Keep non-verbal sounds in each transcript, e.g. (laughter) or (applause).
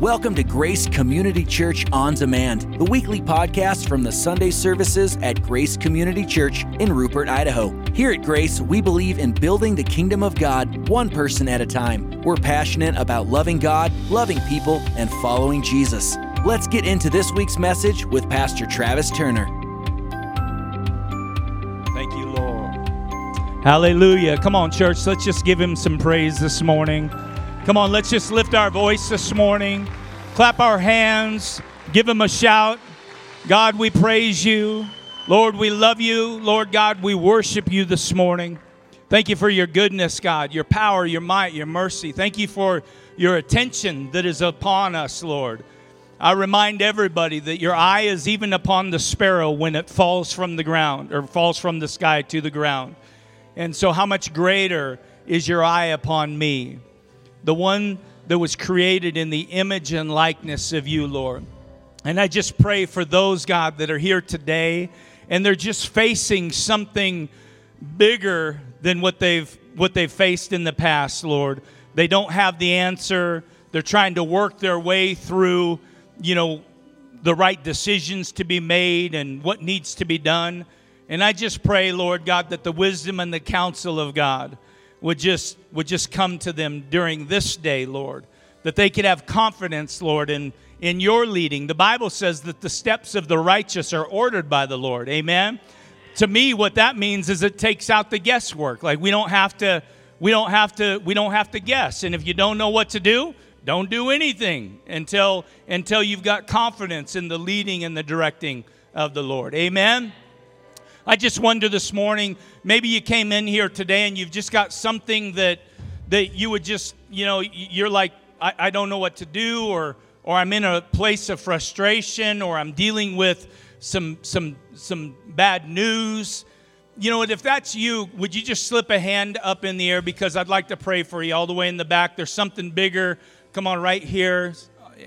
Welcome to Grace Community Church On Demand, the weekly podcast from the Sunday services at Grace Community Church in Rupert, Idaho. Here at Grace, we believe in building the kingdom of God one person at a time. We're passionate about loving God, loving people, and following Jesus. Let's get into this week's message with Pastor Travis Turner. Thank you, Lord. Hallelujah. Come on, church. Let's just give him some praise this morning. Come on, let's just lift our voice this morning, clap our hands, give him a shout. God, we praise you. Lord, we love you. Lord God, we worship you this morning. Thank you for your goodness, God, your power, your might, your mercy. Thank you for your attention that is upon us, Lord. I remind everybody that your eye is even upon the sparrow when it falls from the ground or falls from the sky to the ground. And so, how much greater is your eye upon me? The one that was created in the image and likeness of you, Lord. And I just pray for those, God, that are here today and they're just facing something bigger than what they've what they've faced in the past, Lord. They don't have the answer. They're trying to work their way through, you know, the right decisions to be made and what needs to be done. And I just pray, Lord God, that the wisdom and the counsel of God would just would just come to them during this day, Lord, that they could have confidence, Lord, in in your leading. The Bible says that the steps of the righteous are ordered by the Lord. Amen. To me, what that means is it takes out the guesswork. Like we don't have to we don't have to we don't have to guess. And if you don't know what to do, don't do anything until until you've got confidence in the leading and the directing of the Lord. Amen. I just wonder this morning, maybe you came in here today and you've just got something that that you would just, you know, you're like, I, I don't know what to do, or or I'm in a place of frustration, or I'm dealing with some some some bad news. You know, what, if that's you, would you just slip a hand up in the air because I'd like to pray for you all the way in the back. There's something bigger. Come on, right here.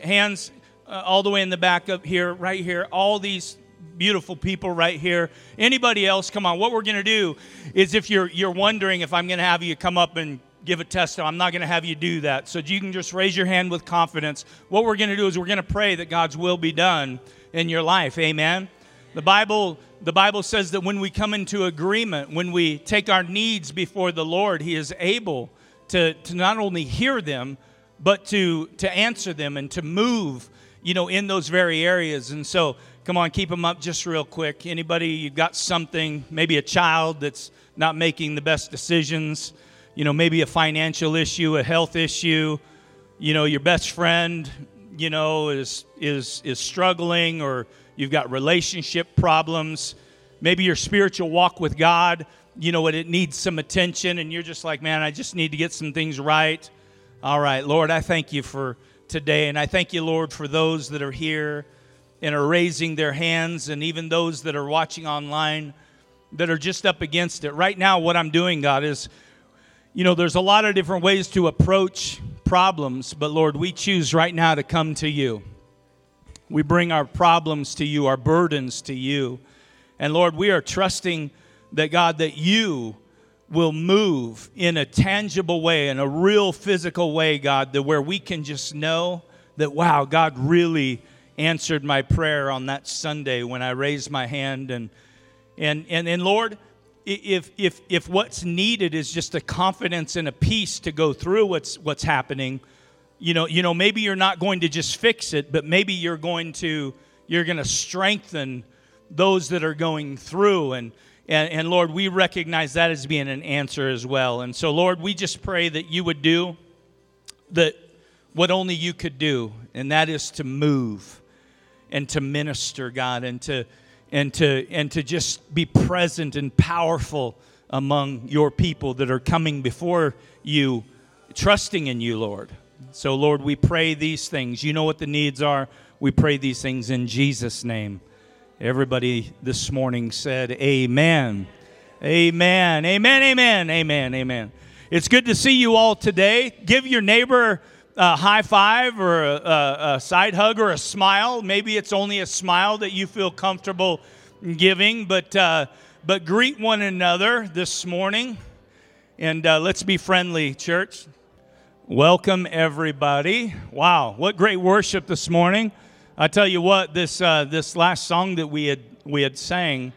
Hands uh, all the way in the back up here, right here. All these beautiful people right here. Anybody else? Come on. What we're going to do is if you're you're wondering if I'm going to have you come up and give a testimony, I'm not going to have you do that. So you can just raise your hand with confidence. What we're going to do is we're going to pray that God's will be done in your life. Amen. The Bible the Bible says that when we come into agreement, when we take our needs before the Lord, he is able to to not only hear them, but to to answer them and to move, you know, in those very areas. And so Come on, keep them up just real quick. Anybody, you've got something, maybe a child that's not making the best decisions, you know, maybe a financial issue, a health issue, you know, your best friend, you know, is is is struggling or you've got relationship problems. Maybe your spiritual walk with God, you know, it needs some attention and you're just like, "Man, I just need to get some things right." All right, Lord, I thank you for today and I thank you, Lord, for those that are here and are raising their hands, and even those that are watching online that are just up against it. Right now, what I'm doing, God, is you know, there's a lot of different ways to approach problems, but Lord, we choose right now to come to you. We bring our problems to you, our burdens to you. And Lord, we are trusting that, God, that you will move in a tangible way, in a real physical way, God, that where we can just know that, wow, God really answered my prayer on that Sunday when I raised my hand. And and and, and Lord if if if what's needed is just a confidence and a peace to go through what's what's happening you know you know maybe you're not going to just fix it but maybe you're going to you're going to strengthen those that are going through. And and, and Lord, we recognize that as being an answer as well. And so, Lord, we just pray that you would do that what only you could do, and that is to move and to minister, God, and to and to and to just be present and powerful among your people that are coming before you, trusting in you, Lord. So, Lord, we pray these things. You know what the needs are. We pray these things in Jesus' name. Everybody this morning said, Amen. Amen. Amen. Amen. Amen. Amen. It's good to see you all today. Give your neighbor a high five or a, a, side hug or a smile. Maybe it's only a smile that you feel comfortable giving, but, uh, but greet one another this morning. And uh, let's be friendly, church. Welcome, everybody. Wow, what great worship this morning. I tell you what, this, uh, this last song that we had, we had sang,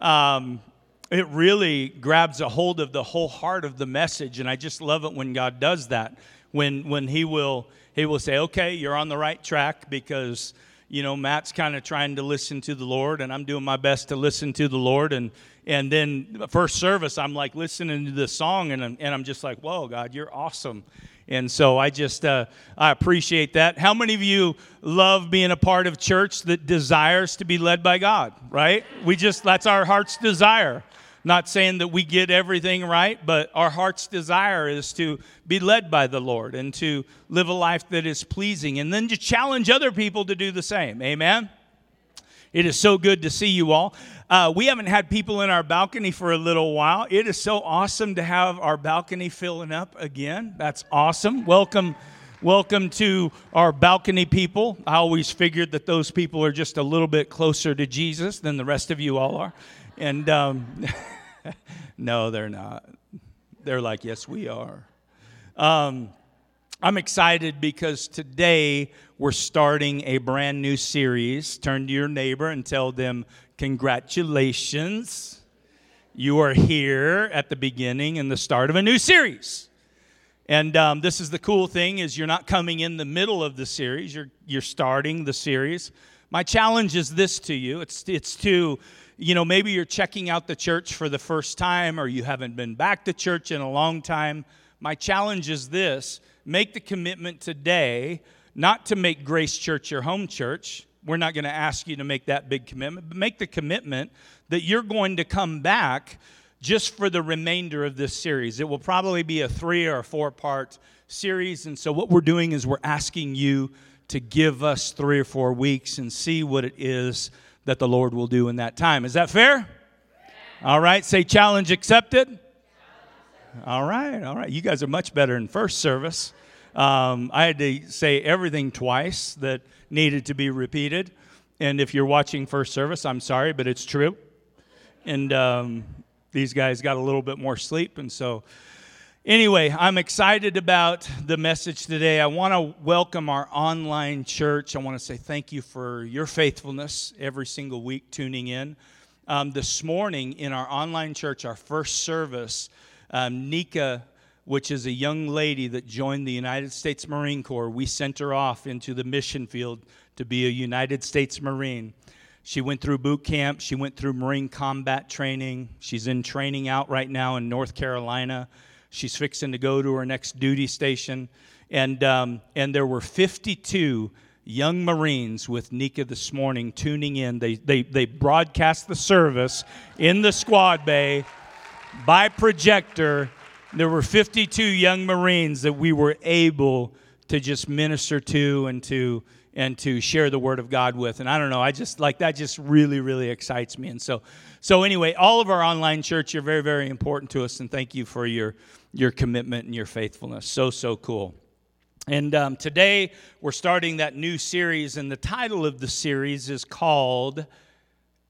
um, it really grabs a hold of the whole heart of the message. And I just love it when God does that. When, when he, will, he will say, okay, you're on the right track because, you know, Matt's kind of trying to listen to the Lord and I'm doing my best to listen to the Lord. And, and then first service, I'm like listening to the song and I'm, and I'm just like, whoa, God, you're awesome. And so I just uh, I appreciate that. How many of you love being a part of church that desires to be led by God? Right? We just that's our heart's desire. Not saying that we get everything right, but our heart's desire is to be led by the Lord and to live a life that is pleasing, and then to challenge other people to do the same. Amen. It is so good to see you all. Uh, we haven't had people in our balcony for a little while. It is so awesome to have our balcony filling up again. That's awesome. Welcome. Welcome to our balcony people. I always figured that those people are just a little bit closer to Jesus than the rest of you all are. And um, (laughs) (laughs) no, they're not. They're like, yes, we are. Um, I'm excited because today we're starting a brand new series. Turn to your neighbor and tell them, Congratulations. You are here at the beginning and the start of a new series. And um, this is the cool thing is you're not coming in the middle of the series. You're, you're starting the series. My challenge is this to you. It's, it's to, you know, maybe you're checking out the church for the first time or you haven't been back to church in a long time. My challenge is this make the commitment today not to make Grace Church your home church, we're not going to ask you to make that big commitment, but make the commitment that you're going to come back just for the remainder of this series. It will probably be a three or four part series. And so, what we're doing is we're asking you to give us three or four weeks and see what it is that the Lord will do in that time. Is that fair? All right, say challenge accepted. All right, all right. You guys are much better in first service. Um, I had to say everything twice that needed to be repeated. And if you're watching first service, I'm sorry, but it's true. And um, these guys got a little bit more sleep. And so, anyway, I'm excited about the message today. I want to welcome our online church. I want to say thank you for your faithfulness every single week tuning in. Um, this morning in our online church, our first service, um, Nika which is a young lady that joined the United States Marine Corps. We sent her off into the mission field to be a United States Marine. She went through boot camp, she went through Marine combat training. She's in training out right now in North Carolina. She's fixing to go to her next duty station. And, um, and there were 52 young Marines with Nika this morning tuning in. They, they, they broadcast the service in the squad bay by projector there were 52 young Marines that we were able to just minister to and to and to share the word of God with. And I don't know, I just like that just really really excites me. And so so anyway, all of our online church, you're very very important to us and thank you for your your commitment and your faithfulness. So so cool. And um, today we're starting that new series, and the title of the series is called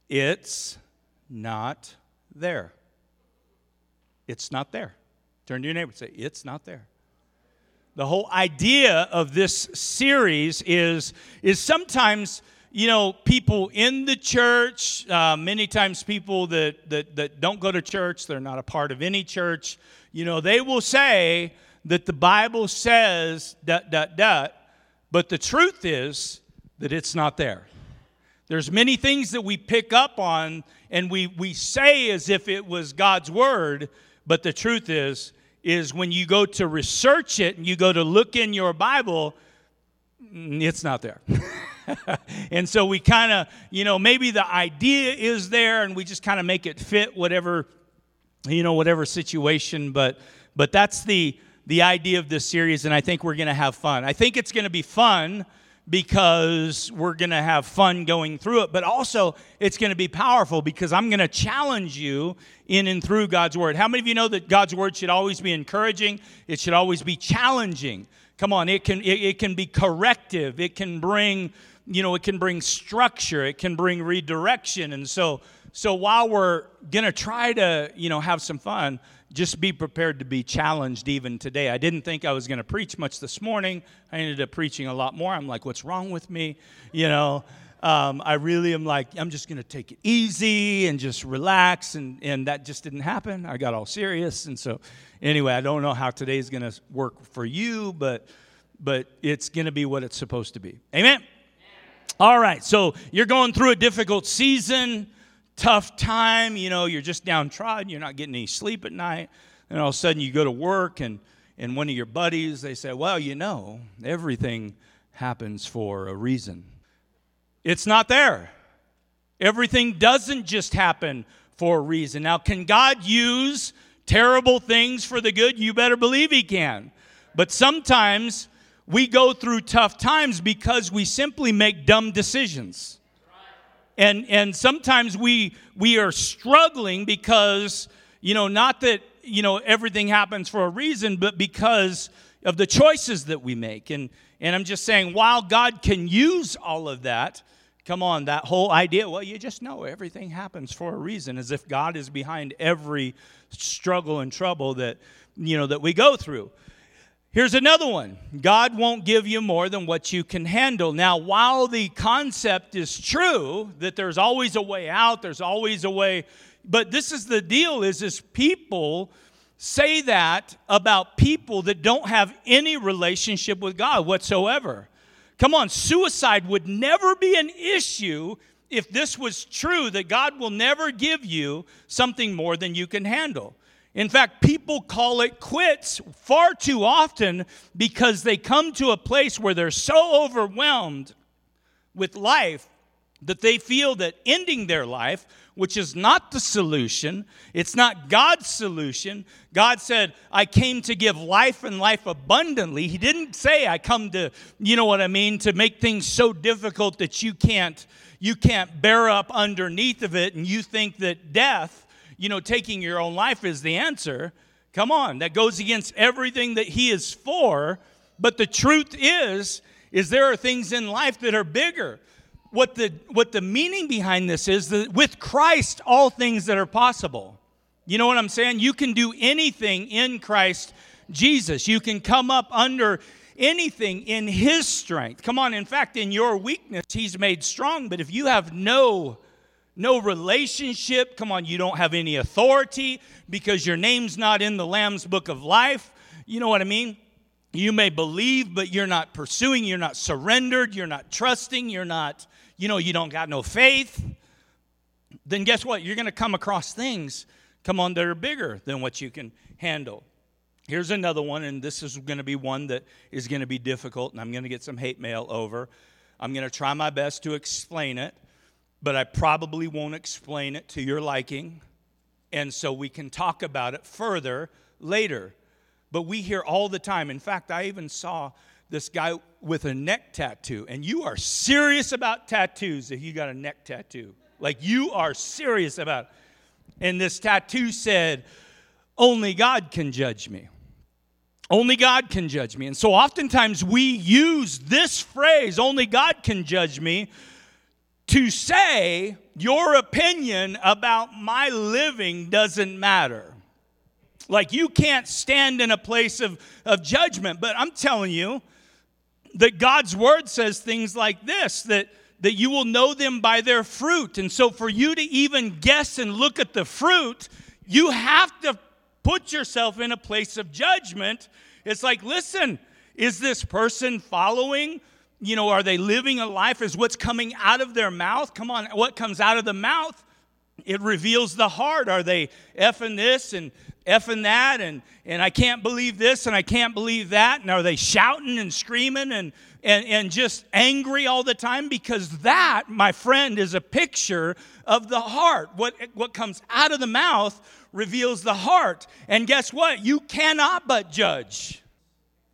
"It's Not There." It's not there. Turn to your neighbor and say, It's not there. The whole idea of this series is, is sometimes, you know, people in the church, uh, many times people that, that, that don't go to church, they're not a part of any church, you know, they will say that the Bible says dot, dot, dot, but the truth is that it's not there. There's many things that we pick up on and we, we say as if it was God's word, but the truth is, is when you go to research it and you go to look in your Bible, mm, it's not there. (laughs) and so we kind of, you know, maybe the idea is there and we just kind of make it fit whatever, you know, whatever situation. But but that's the the idea of this series, and I think we're going to have fun. I think it's going to be fun because we're going to have fun going through it, but also it's going to be powerful because I'm going to challenge you in and through God's Word. How many of you know that God's Word should always be encouraging? It should always be challenging. Come on, it can, it, it can be corrective. It can bring, you know, it can bring structure. It can bring redirection. And so, so while we're going to try to, you know, have some fun, just be prepared to be challenged even today. I didn't think I was going to preach much this morning. I ended up preaching a lot more. I'm like, what's wrong with me? You know, um, I really am like, I'm just going to take it easy and just relax. And, and that just didn't happen. I got all serious. And so, anyway, I don't know how today's going to work for you, but, but it's going to be what it's supposed to be. Amen? All right. So, you're going through a difficult season, tough time. You know, you're just downtrodden. You're not getting any sleep at night. And all of a sudden, you go to work, and, and one of your buddies, they say, Well, you know, everything happens for a reason. It's not there. Everything doesn't just happen for a reason. Now, can God use terrible things for the good? You better believe He can. But sometimes we go through tough times because we simply make dumb decisions. And, and sometimes we, we are struggling because, you know, not that, you know, everything happens for a reason, but because of the choices that we make. And, and I'm just saying, while God can use all of that, Come on, that whole idea, well, you just know everything happens for a reason, as if God is behind every struggle and trouble that, you know, that we go through. Here's another one. God won't give you more than what you can handle. Now, while the concept is true that there's always a way out, there's always a way, but this is the deal is is people say that about people that don't have any relationship with God whatsoever. Come on, suicide would never be an issue if this was true that God will never give you something more than you can handle. In fact, people call it quits far too often because they come to a place where they're so overwhelmed with life that they feel that ending their life, which is not the solution, it's not God's solution. God said, I came to give life and life abundantly. He didn't say, I come to, you know what I mean, to make things so difficult that you can't you can't bear up underneath of it and you think that death, you know, taking your own life is the answer. Come on, that goes against everything that he is for. But the truth is, is there are things in life that are bigger what the, what the meaning behind this is that with Christ, all things that are possible. You know what I'm saying? You can do anything in Christ Jesus. You can come up under anything in His strength. Come on, in fact, in your weakness, He's made strong. But if you have no no relationship, come on, you don't have any authority because your name's not in the Lamb's book of life. You know what I mean? You may believe, but you're not pursuing, you're not surrendered, you're not trusting, you're not you know, you don't got no faith, then guess what? You're going to come across things, come on, that are bigger than what you can handle. Here's another one, and this is going to be one that is going to be difficult, and I'm going to get some hate mail over. I'm going to try my best to explain it, but I probably won't explain it to your liking, and so we can talk about it further later. But we hear all the time. In fact, I even saw this guy with a neck tattoo, and you are serious about tattoos if you got a neck tattoo. Like you are serious about it. And this tattoo said, Only God can judge me. Only God can judge me. And so oftentimes we use this phrase, only God can judge me, to say your opinion about my living doesn't matter. Like you can't stand in a place of, of judgment. But I'm telling you, that God's word says things like this that, that you will know them by their fruit. And so, for you to even guess and look at the fruit, you have to put yourself in a place of judgment. It's like, listen, is this person following? You know, are they living a life? Is what's coming out of their mouth? Come on, what comes out of the mouth? It reveals the heart. Are they effing this and effing that and, and I can't believe this and I can't believe that? And are they shouting and screaming and, and, and just angry all the time? Because that, my friend, is a picture of the heart. What, what comes out of the mouth reveals the heart. And guess what? You cannot but judge.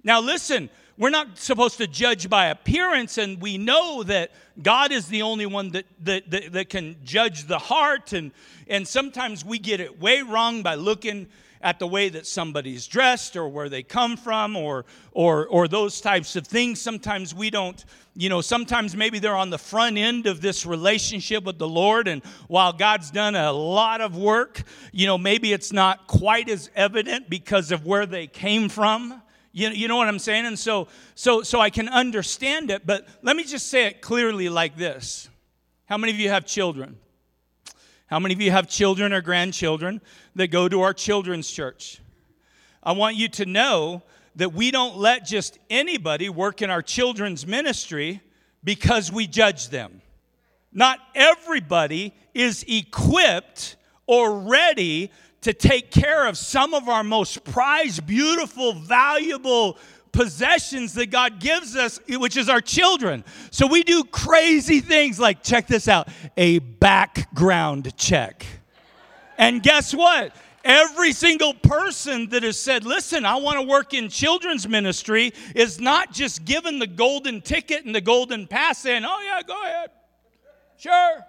Now, listen, we're not supposed to judge by appearance, and we know that God is the only one that, that, that, that, can judge the heart. And, and sometimes we get it way wrong by looking at the way that somebody's dressed or where they come from or or or those types of things. Sometimes we don't, you know, sometimes maybe they're on the front end of this relationship with the Lord and while God's done a lot of work, you know, maybe it's not quite as evident because of where they came from. You, you know what I'm saying? And so so so I can understand it, but let me just say it clearly like this. How many of you have children? How many of you have children or grandchildren that go to our children's church? I want you to know that we don't let just anybody work in our children's ministry because we judge them. Not everybody is equipped or ready to take care of some of our most prized, beautiful, valuable possessions that God gives us, which is our children. So we do crazy things like, check this out, a background check. And guess what? Every single person that has said, Listen, I want to work in children's ministry, is not just given the golden ticket and the golden pass saying, Oh, yeah, go ahead. Sure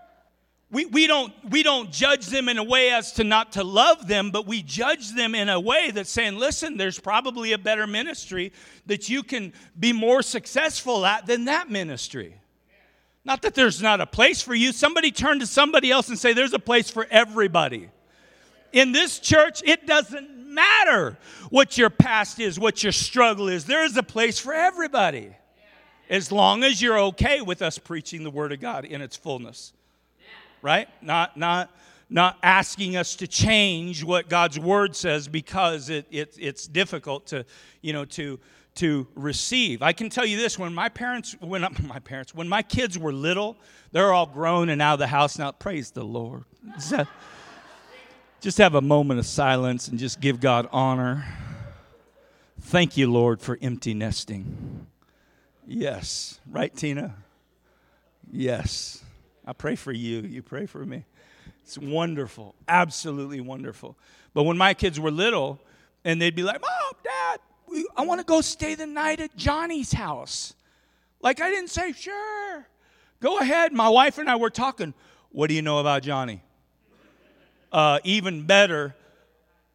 we, we, don't, we don't judge them in a way as to not to love them, but we judge them in a way that's saying, listen, there's probably a better ministry that you can be more successful at than that ministry. Not that there's not a place for you. Somebody turn to somebody else and say, there's a place for everybody. In this church, it doesn't matter what your past is, what your struggle is. There is a place for everybody. As long as you're okay with us preaching the Word of God in its fullness right? Not, not, not asking us to change what God's word says because it, it, it's difficult to, you know, to, to receive. I can tell you this: when my parents, when (laughs) my parents, when my kids were little, they're all grown and out of the house now. Praise the Lord. Just have a moment of silence and just give God honor. Thank you, Lord, for empty nesting. Yes, right, Tina? Yes. I pray for you. You pray for me. It's wonderful, absolutely wonderful. But when my kids were little, and they'd be like, Mom, Dad, we, I want to go stay the night at Johnny's house. Like, I didn't say, Sure, go ahead. My wife and I were talking. What do you know about Johnny? Uh, even better,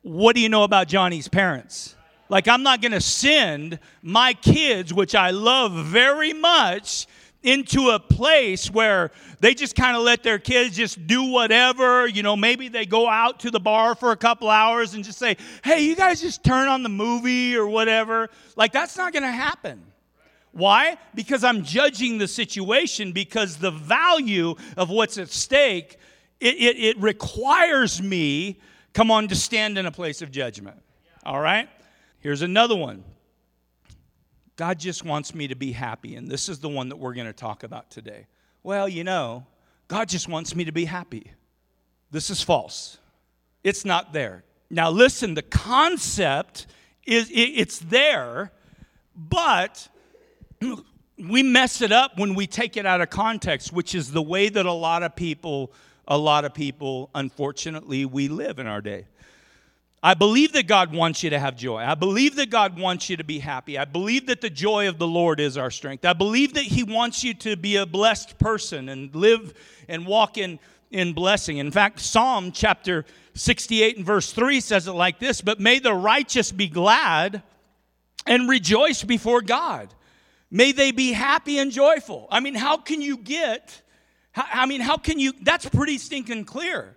what do you know about Johnny's parents? Like, I'm not going to send my kids, which I love very much, into a place where they just kind of let their kids just do whatever. You know, maybe they go out to the bar for a couple hours and just say, hey, you guys just turn on the movie or whatever. Like, that's not going to happen. Why? Because I'm judging the situation because the value of what's at stake, it, it, it requires me, come on, to stand in a place of judgment. All right? Here's another one. God just wants me to be happy. And this is the one that we're going to talk about today. Well, you know, God just wants me to be happy. This is false. It's not there. Now, listen, the concept is it's there, but (clears throat) we mess it up when we take it out of context, which is the way that a lot of people, a lot of people, unfortunately, we live in our day. I believe that God wants you to have joy. I believe that God wants you to be happy. I believe that the joy of the Lord is our strength. I believe that He wants you to be a blessed person and live and walk in, in blessing. In fact, Psalm chapter 68 and verse 3 says it like this But may the righteous be glad and rejoice before God. May they be happy and joyful. I mean, how can you get, I mean, how can you, that's pretty stinking clear.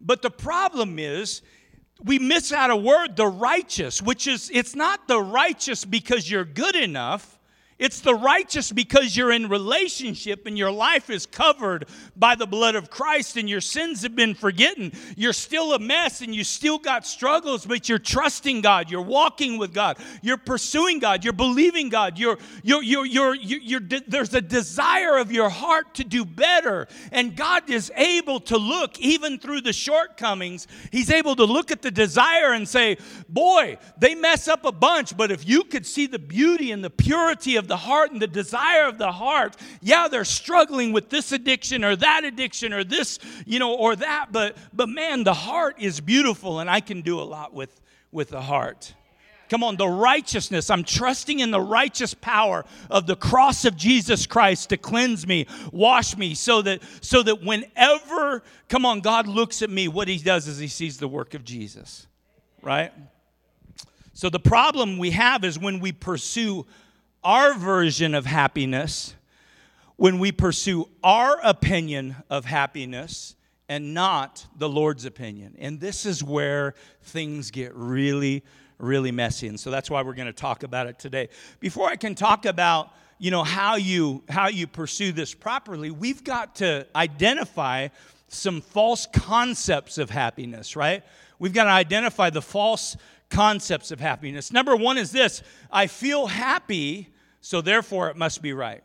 But the problem is, we miss out a word, the righteous, which is, it's not the righteous because you're good enough. It's the righteous because you're in relationship and your life is covered by the blood of Christ and your sins have been forgiven. You're still a mess and you still got struggles, but you're trusting God. You're walking with God. You're pursuing God. You're believing God. You're, you're, you're, you're, you're, you're there's a desire of your heart to do better. And God is able to look even through the shortcomings. He's able to look at the desire and say, Boy, they mess up a bunch, but if you could see the beauty and the purity of the heart and the desire of the heart, yeah, they're struggling with this addiction or that addiction or this, you know, or that, but but man, the heart is beautiful and I can do a lot with with the heart. Come on, the righteousness. I'm trusting in the righteous power of the cross of Jesus Christ to cleanse me, wash me, so that so that whenever, come on, God looks at me, what he does is he sees the work of Jesus. right? So the problem we have is when we pursue our version of happiness, when we pursue our opinion of happiness and not the Lord's opinion. And this is where things get really, really messy. And so that's why we're going to talk about it today. Before I can talk about you know how you how you pursue this properly we've got to identify some false concepts of happiness right we've got to identify the false concepts of happiness number one is this i feel happy so therefore it must be right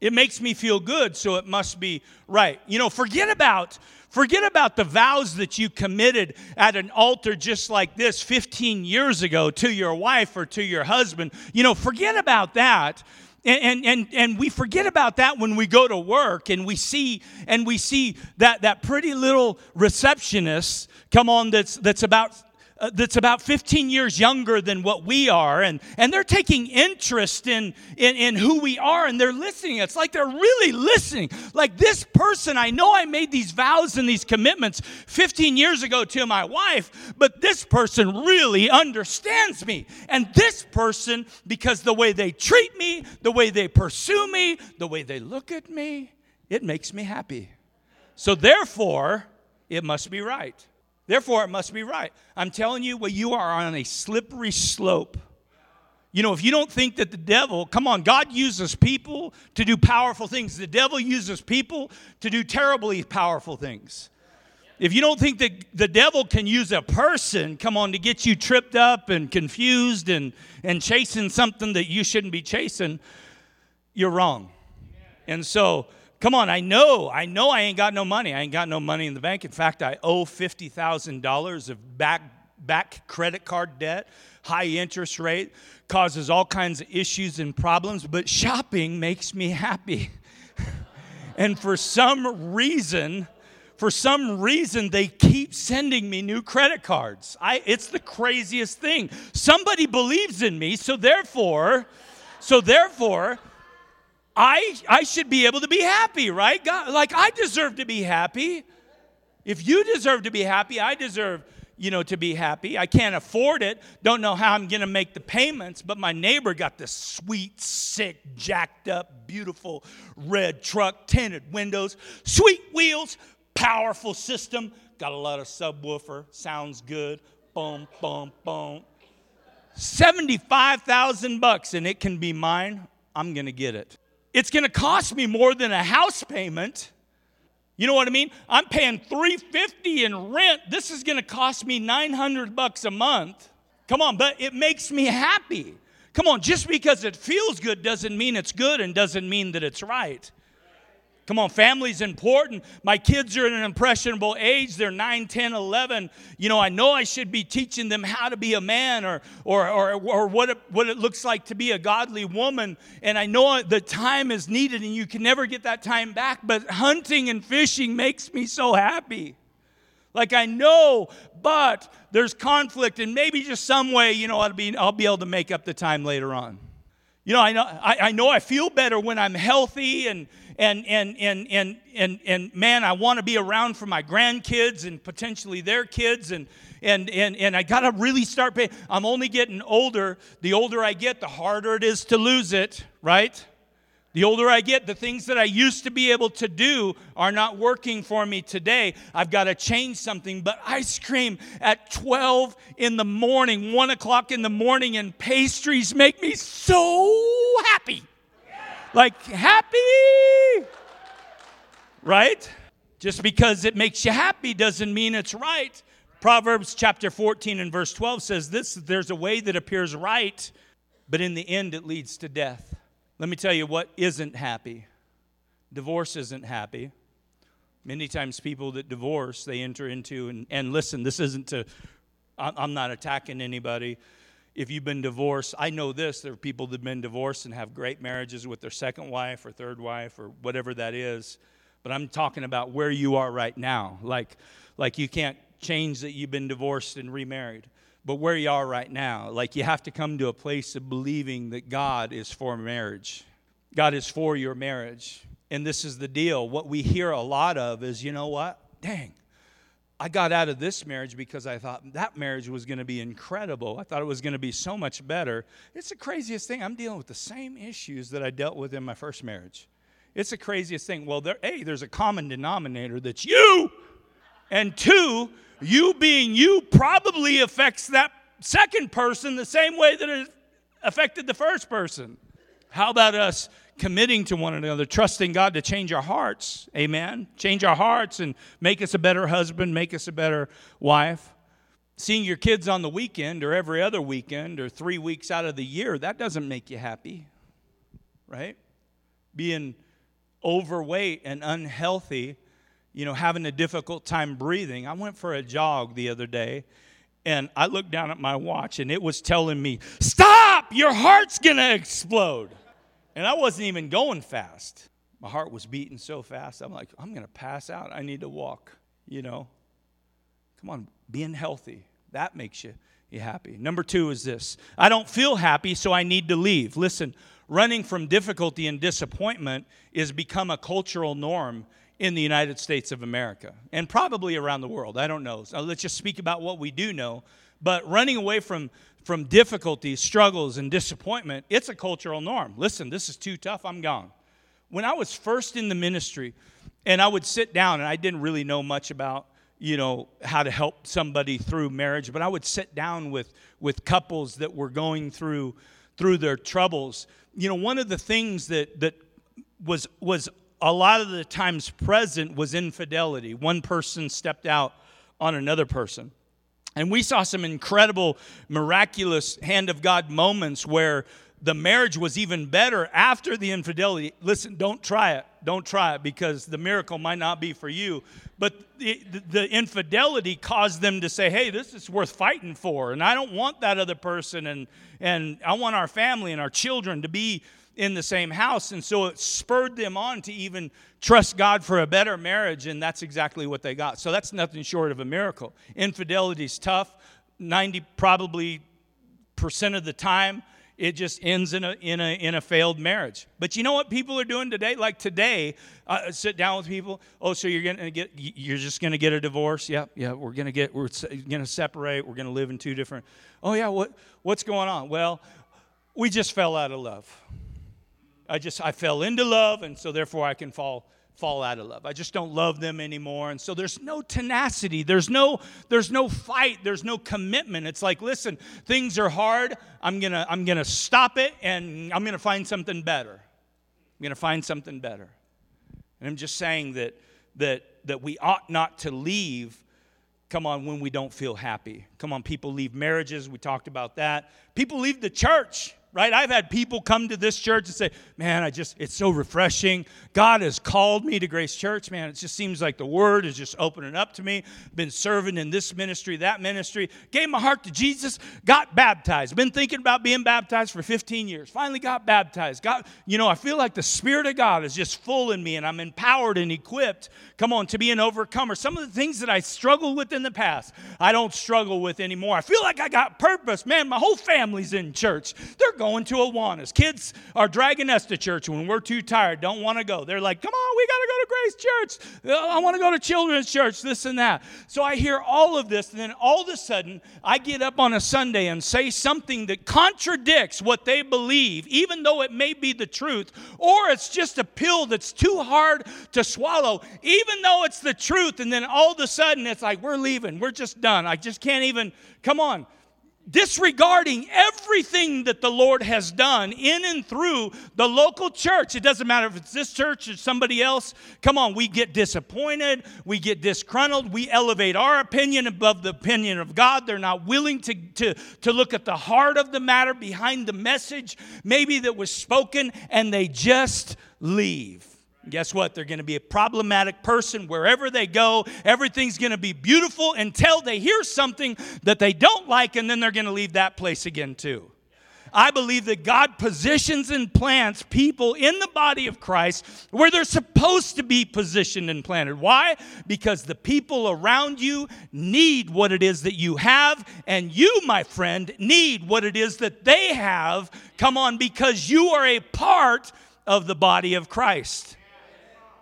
it makes me feel good, so it must be right. You know, forget about forget about the vows that you committed at an altar just like this 15 years ago to your wife or to your husband. You know, forget about that. And, and, and we forget about that when we go to work and we see and we see that, that pretty little receptionist come on that's, that's about uh, that's about 15 years younger than what we are, and, and they're taking interest in, in, in who we are, and they're listening. It's like they're really listening. Like this person, I know I made these vows and these commitments 15 years ago to my wife, but this person really understands me. And this person, because the way they treat me, the way they pursue me, the way they look at me, it makes me happy. So therefore, it must be right. Therefore, it must be right. I'm telling you, well, you are on a slippery slope. You know, if you don't think that the devil, come on, God uses people to do powerful things. The devil uses people to do terribly powerful things. If you don't think that the devil can use a person, come on, to get you tripped up and confused and, and chasing something that you shouldn't be chasing, you're wrong. And so, Come on, I know, I know I ain't got no money. I ain't got no money in the bank. In fact, I owe $50,000 of back, back credit card debt, high interest rate, causes all kinds of issues and problems, but shopping makes me happy. (laughs) and for some reason, for some reason they keep sending me new credit cards. I, it's the craziest thing. Somebody believes in me, so therefore, so therefore, I, I should be able to be happy, right? God, like I deserve to be happy. If you deserve to be happy, I deserve, you know, to be happy. I can't afford it. Don't know how I'm going to make the payments, but my neighbor got this sweet, sick, jacked up, beautiful red truck, tinted windows, sweet wheels, powerful system, got a lot of subwoofer, sounds good. Boom, boom, boom. 75,000 bucks and it can be mine. I'm going to get it it's going to cost me more than a house payment. You know what I mean? I'm paying 350 in rent. This is going to cost me 900 bucks a month. Come on, but it makes me happy. Come on, just because it feels good doesn't mean it's good and doesn't mean that it's right. Come on, family's important. My kids are in an impressionable age. They're 9, 10, 11. You know, I know I should be teaching them how to be a man or, or, or, or what, it, what it looks like to be a godly woman. And I know the time is needed and you can never get that time back. But hunting and fishing makes me so happy. Like I know, but there's conflict, and maybe just some way, you know, I'll be, I'll be able to make up the time later on. You know, I know I, I know I feel better when I'm healthy and and and and and and, and man, I want to be around for my grandkids and potentially their kids and and and and I got to really start paying. I'm only getting older. The older I get, the harder it is to lose it, right? The older I get, the things that I used to be able to do are not working for me today. I've got to change something. But ice cream at 12 in the morning, 1 o'clock in the morning, and pastries make me so happy. Like, happy! Right? Just because it makes you happy doesn't mean it's right. Proverbs chapter 14 and verse 12 says this there's a way that appears right, but in the end it leads to death. Let me tell you what isn't happy. Divorce isn't happy. Many times people that divorce, they enter into, and, and listen, this isn't to, I'm not attacking anybody if you've been divorced, I know this there are people that have been divorced and have great marriages with their second wife or third wife or whatever that is. But I'm talking about where you are right now. Like, like you can't change that you've been divorced and remarried. But where you are right now, like you have to come to a place of believing that God is for marriage. God is for your marriage. And this is the deal. What we hear a lot of is, you know what? Dang, I got out of this marriage because I thought that marriage was going to be incredible. I thought it was going to be so much better. It's the craziest thing. I'm dealing with the same issues that I dealt with in my first marriage. It's the craziest thing. Well, there, A, there's a common denominator that's you. And two, you being you probably affects that second person the same way that it affected the first person. How about us committing to one another, trusting God to change our hearts? Amen. Change our hearts and make us a better husband, make us a better wife. Seeing your kids on the weekend or every other weekend or three weeks out of the year, that doesn't make you happy, right? Being overweight and unhealthy, you know, having a difficult time breathing. I went for a jog the other day and I looked down at my watch and it was telling me, Stop! Your heart's gonna explode. And I wasn't even going fast. My heart was beating so fast. I'm like, I'm gonna pass out. I need to walk, you know. Come on, being healthy. That makes you, you happy. Number two is this I don't feel happy, so I need to leave. Listen, running from difficulty and disappointment is become a cultural norm in the United States of America and probably around the world. I don't know. So let's just speak about what we do know. But running away from, from difficulties, struggles, and disappointment, it's a cultural norm. Listen, this is too tough, I'm gone. When I was first in the ministry, and I would sit down, and I didn't really know much about you know how to help somebody through marriage but i would sit down with with couples that were going through through their troubles you know one of the things that that was was a lot of the times present was infidelity. One person stepped out on another person. And we saw some incredible, miraculous hand of God moments where the marriage was even better after the infidelity. Listen, don't try it. Don't try it because the miracle might not be for you. But the, the, infidelity caused them to say, hey, this is worth fighting for. And I don't want that other person. And, and I want our family and our children to be in the same house. And so it spurred them on to even trust God for a better marriage, and that's exactly what they got. So that's nothing short of a miracle. Infidelity is tough. 90 probably percent of the time, it just ends in a, in a, in a failed marriage. But you know what people are doing today? Like today, uh, sit down with people. Oh, so you're gonna get, you're just gonna get a divorce? Yeah, yeah. We're gonna get, we're gonna separate. We're gonna live in two different. Oh yeah, what, what's going on? Well, we just fell out of love. I just I fell into love, and so therefore I can fall fall out of love. I just don't love them anymore. And so there's no tenacity. There's no there's no fight. There's no commitment. It's like, listen, things are hard. I'm going to I'm going to stop it and I'm going to find something better. I'm going to find something better. And I'm just saying that that that we ought not to leave come on when we don't feel happy. Come on, people leave marriages. We talked about that. People leave the church right? I've had people come to this church and say, Man, I just, it's so refreshing. God has called me to Grace Church, man. It just seems like the word is just opening up to me. Been serving in this ministry, that ministry. Gave my heart to Jesus, got baptized. Been thinking about being baptized for 15 years. Finally got baptized. Got, you know, I feel like the Spirit of God is just full in me and I'm empowered and equipped, come on, to be an overcomer. Some of the things that I struggled with in the past, I don't struggle with anymore. I feel like I got purpose. Man, my whole family's in church. They're going to Awanas. Kids are dragging us to church when we're too tired, don't want to go. They're like, come on, we got to go to Grace Church. Uh, I want to go to Children's Church, this and that. So I hear all of this, and then all of a sudden, I get up on a Sunday and say something that contradicts what they believe, even though it may be the truth, or it's just a pill that's too hard to swallow, even though it's the truth. And then all of a sudden, it's like, we're leaving. We're just done. I just can't even, come on disregarding everything that the Lord has done in and through the local church. It doesn't matter if it's this church or somebody else. Come on, we get disappointed, we get disgruntled, we elevate our opinion above the opinion of God. They're not willing to, to, to look at the heart of the matter behind the message, maybe that was spoken, and they just leave. Guess what? They're going to be a problematic person wherever they go. Everything's going to be beautiful until they hear something that they don't like, and then they're going to leave that place again, too. I believe that God positions and plants people in the body of Christ where they're supposed to be positioned and planted. Why? Because the people around you need what it is that you have, and you, my friend, need what it is that they have. Come on, because you are a part of the body of Christ.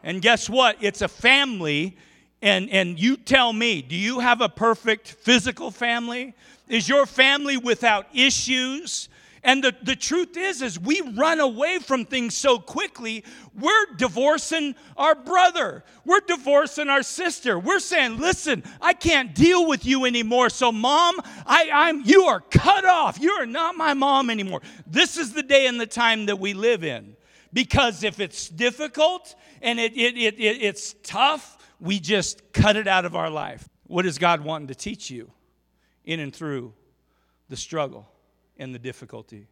And guess what? It's a family and, and you tell me, do you have a perfect physical family? Is your family without issues? And the, the truth is, is we run away from things so quickly, we're divorcing our brother. We're divorcing our sister. We're saying, listen, I can't deal with you anymore. So, mom, I, I'm you are cut off. You are not my mom anymore. This is the day and the time that we live in. Because if it's difficult and it, it, it, it it's tough, we just cut it out of our life. What is God wanting to teach you in and through the struggle? and the difficulty?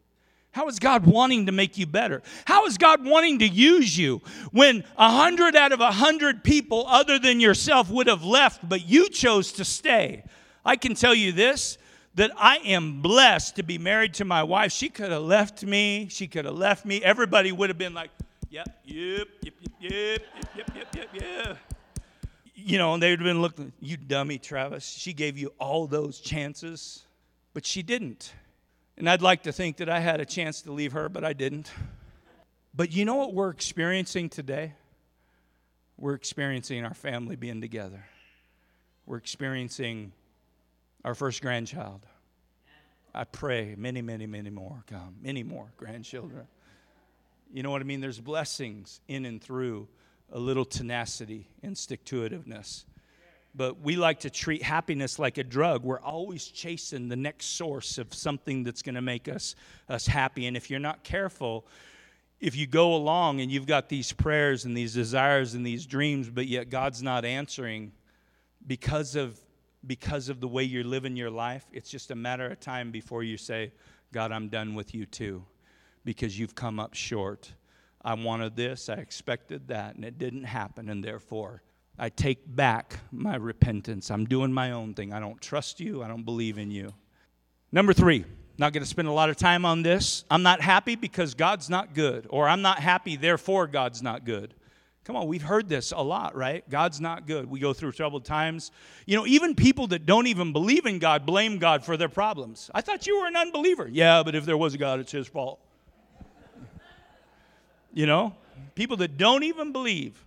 How is God wanting to make you better? How is God wanting to use you when a hundred out of a hundred people other than yourself would have left, but you chose to stay? I can tell you this that I am blessed to be married to my wife. She could have left me. She could have left me. Everybody would have been like, yep, yep, yep, yep, yep, yep, yep, yep, yep. You know, and they would have been looking, you dummy, Travis. She gave you all those chances, but she didn't. And I'd like to think that I had a chance to leave her, but I didn't. But you know what we're experiencing today? We're experiencing our family being together. We're experiencing our first grandchild. I pray many, many, many more come, many more grandchildren. You know what I mean? There's blessings in and through a little tenacity and stick to itiveness but we like to treat happiness like a drug. We're always chasing the next source of something that's going to make us, us happy. And if you're not careful, if you go along and you've got these prayers and these desires and these dreams, but yet God's not answering because of, because of the way you're living your life, it's just a matter of time before you say, God, I'm done with you too, because you've come up short. I wanted this, I expected that, and it didn't happen, and therefore I take back my repentance. I'm doing my own thing. I don't trust you. I don't believe in you. Number three, not going to spend a lot of time on this. I'm not happy because God's not good, or I'm not happy, therefore God's not good. Come on, we've heard this a lot, right? God's not good. We go through troubled times. You know, even people that don't even believe in God blame God for their problems. I thought you were an unbeliever. Yeah, but if there was a God, it's his fault. You know, people that don't even believe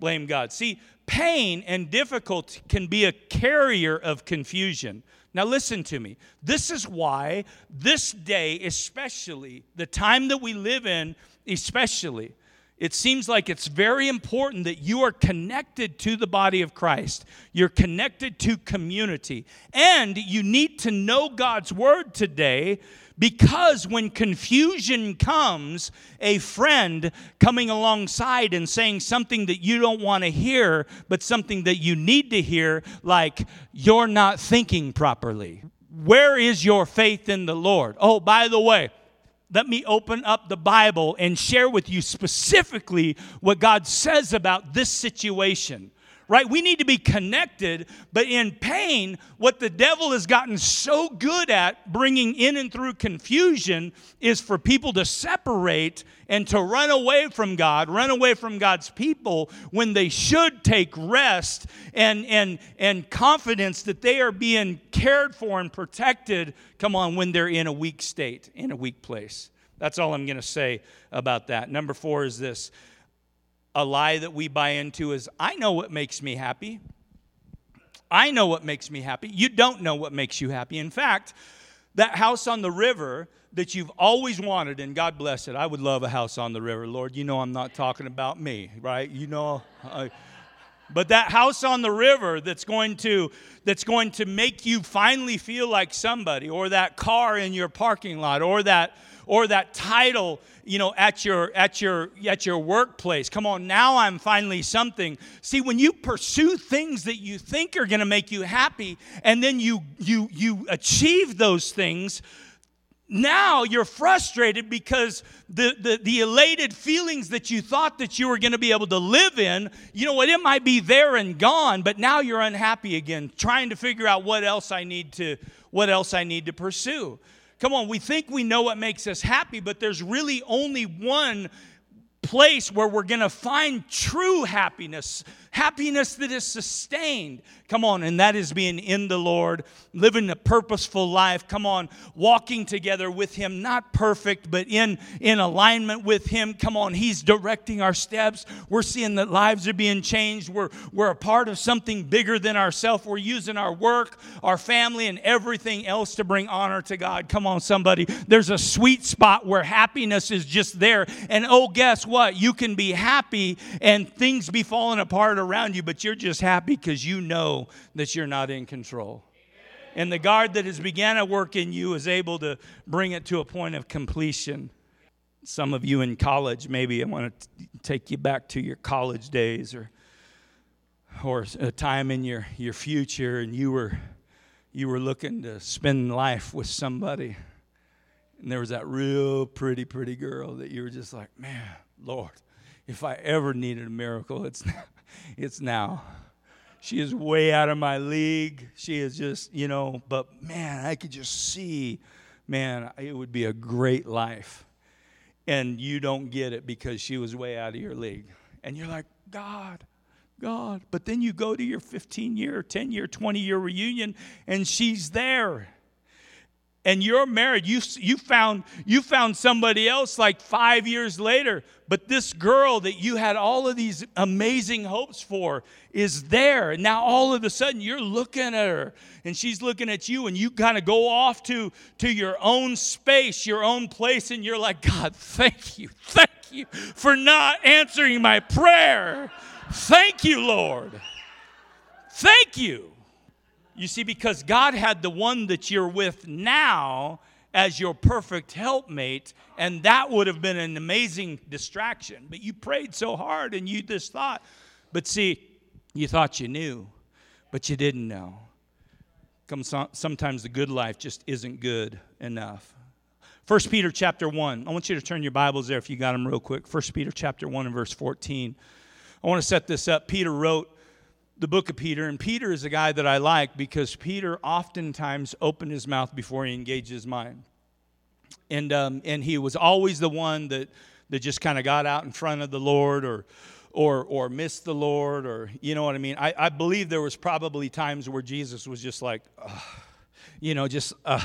blame God. See, pain and difficulty can be a carrier of confusion. Now, listen to me. This is why this day, especially, the time that we live in, especially, it seems like it's very important that you are connected to the body of Christ. You're connected to community. And you need to know God's word today because when confusion comes, a friend coming alongside and saying something that you don't want to hear, but something that you need to hear, like, you're not thinking properly. Where is your faith in the Lord? Oh, by the way, let me open up the Bible and share with you specifically what God says about this situation right? We need to be connected, but in pain, what the devil has gotten so good at bringing in and through confusion is for people to separate and to run away from God, run away from God's people when they should take rest and, and, and confidence that they are being cared for and protected. Come on, when they're in a weak state, in a weak place. That's all I'm going to say about that. Number four is this a lie that we buy into is I know what makes me happy. I know what makes me happy. You don't know what makes you happy. In fact, that house on the river that you've always wanted, and God bless it. I would love a house on the river. Lord, you know I'm not talking about me, right? You know. I, but that house on the river that's going to that's going to make you finally feel like somebody or that car in your parking lot or that or that title you know at your at your at your workplace. Come on now i'm finally something. See when you pursue things that you think are going to make you happy and then you you you achieve those things now you're frustrated because the, the, the, elated feelings that you thought that you were going to be able to live in you know what it might be there and gone but now you're unhappy again trying to figure out what else i need to what else i need to pursue come on we think we know what makes us happy but there's really only one place where we're going to find true happiness, happiness that is sustained. Come on, and that is being in the Lord, living a purposeful life. Come on, walking together with Him, not perfect, but in, in alignment with Him. Come on, He's directing our steps. We're seeing that lives are being changed. We're, we're a part of something bigger than ourselves. We're using our work, our family, and everything else to bring honor to God. Come on, somebody. There's a sweet spot where happiness is just there. And oh, guess what? You can be happy and things be falling apart around you, but you're just happy because you know that you're not in control. And the God that has began a work in you is able to bring it to a point of completion. Some of you in college, maybe I want to take you back to your college days or or a time in your, your future and you were you were looking to spend life with somebody and there was that real pretty pretty girl that you were just like man lord if i ever needed a miracle it's (laughs) now, it's now she is way out of my league she is just you know but man i could just see man it would be a great life and you don't get it because she was way out of your league and you're like god God. But then you go to your 15 year, 10 year, 20 year reunion and she's there. And you're married. You, you, found, you found somebody else like five years later. But this girl that you had all of these amazing hopes for is there. And now all of a sudden you're looking at her and she's looking at you, and you kind of go off to, to your own space, your own place, and you're like, God, thank you. Thank you for not answering my prayer. Thank you, Lord. Thank you. You see, because God had the one that you're with now as your perfect helpmate, and that would have been an amazing distraction. But you prayed so hard and you just thought, but see, you thought you knew, but you didn't know. Sometimes the good life just isn't good enough. 1 Peter chapter 1. I want you to turn your Bibles there if you got them real quick. 1 Peter chapter 1 and verse 14. I want to set this up. Peter wrote the book of Peter, and Peter is a guy that I like because Peter oftentimes opened his mouth before he engaged his mind. And, um, and he was always the one that, that just kind of got out in front of the Lord or, or, or missed the Lord, or you know what I mean? I, I believe there was probably times where Jesus was just like, you know, just, uh,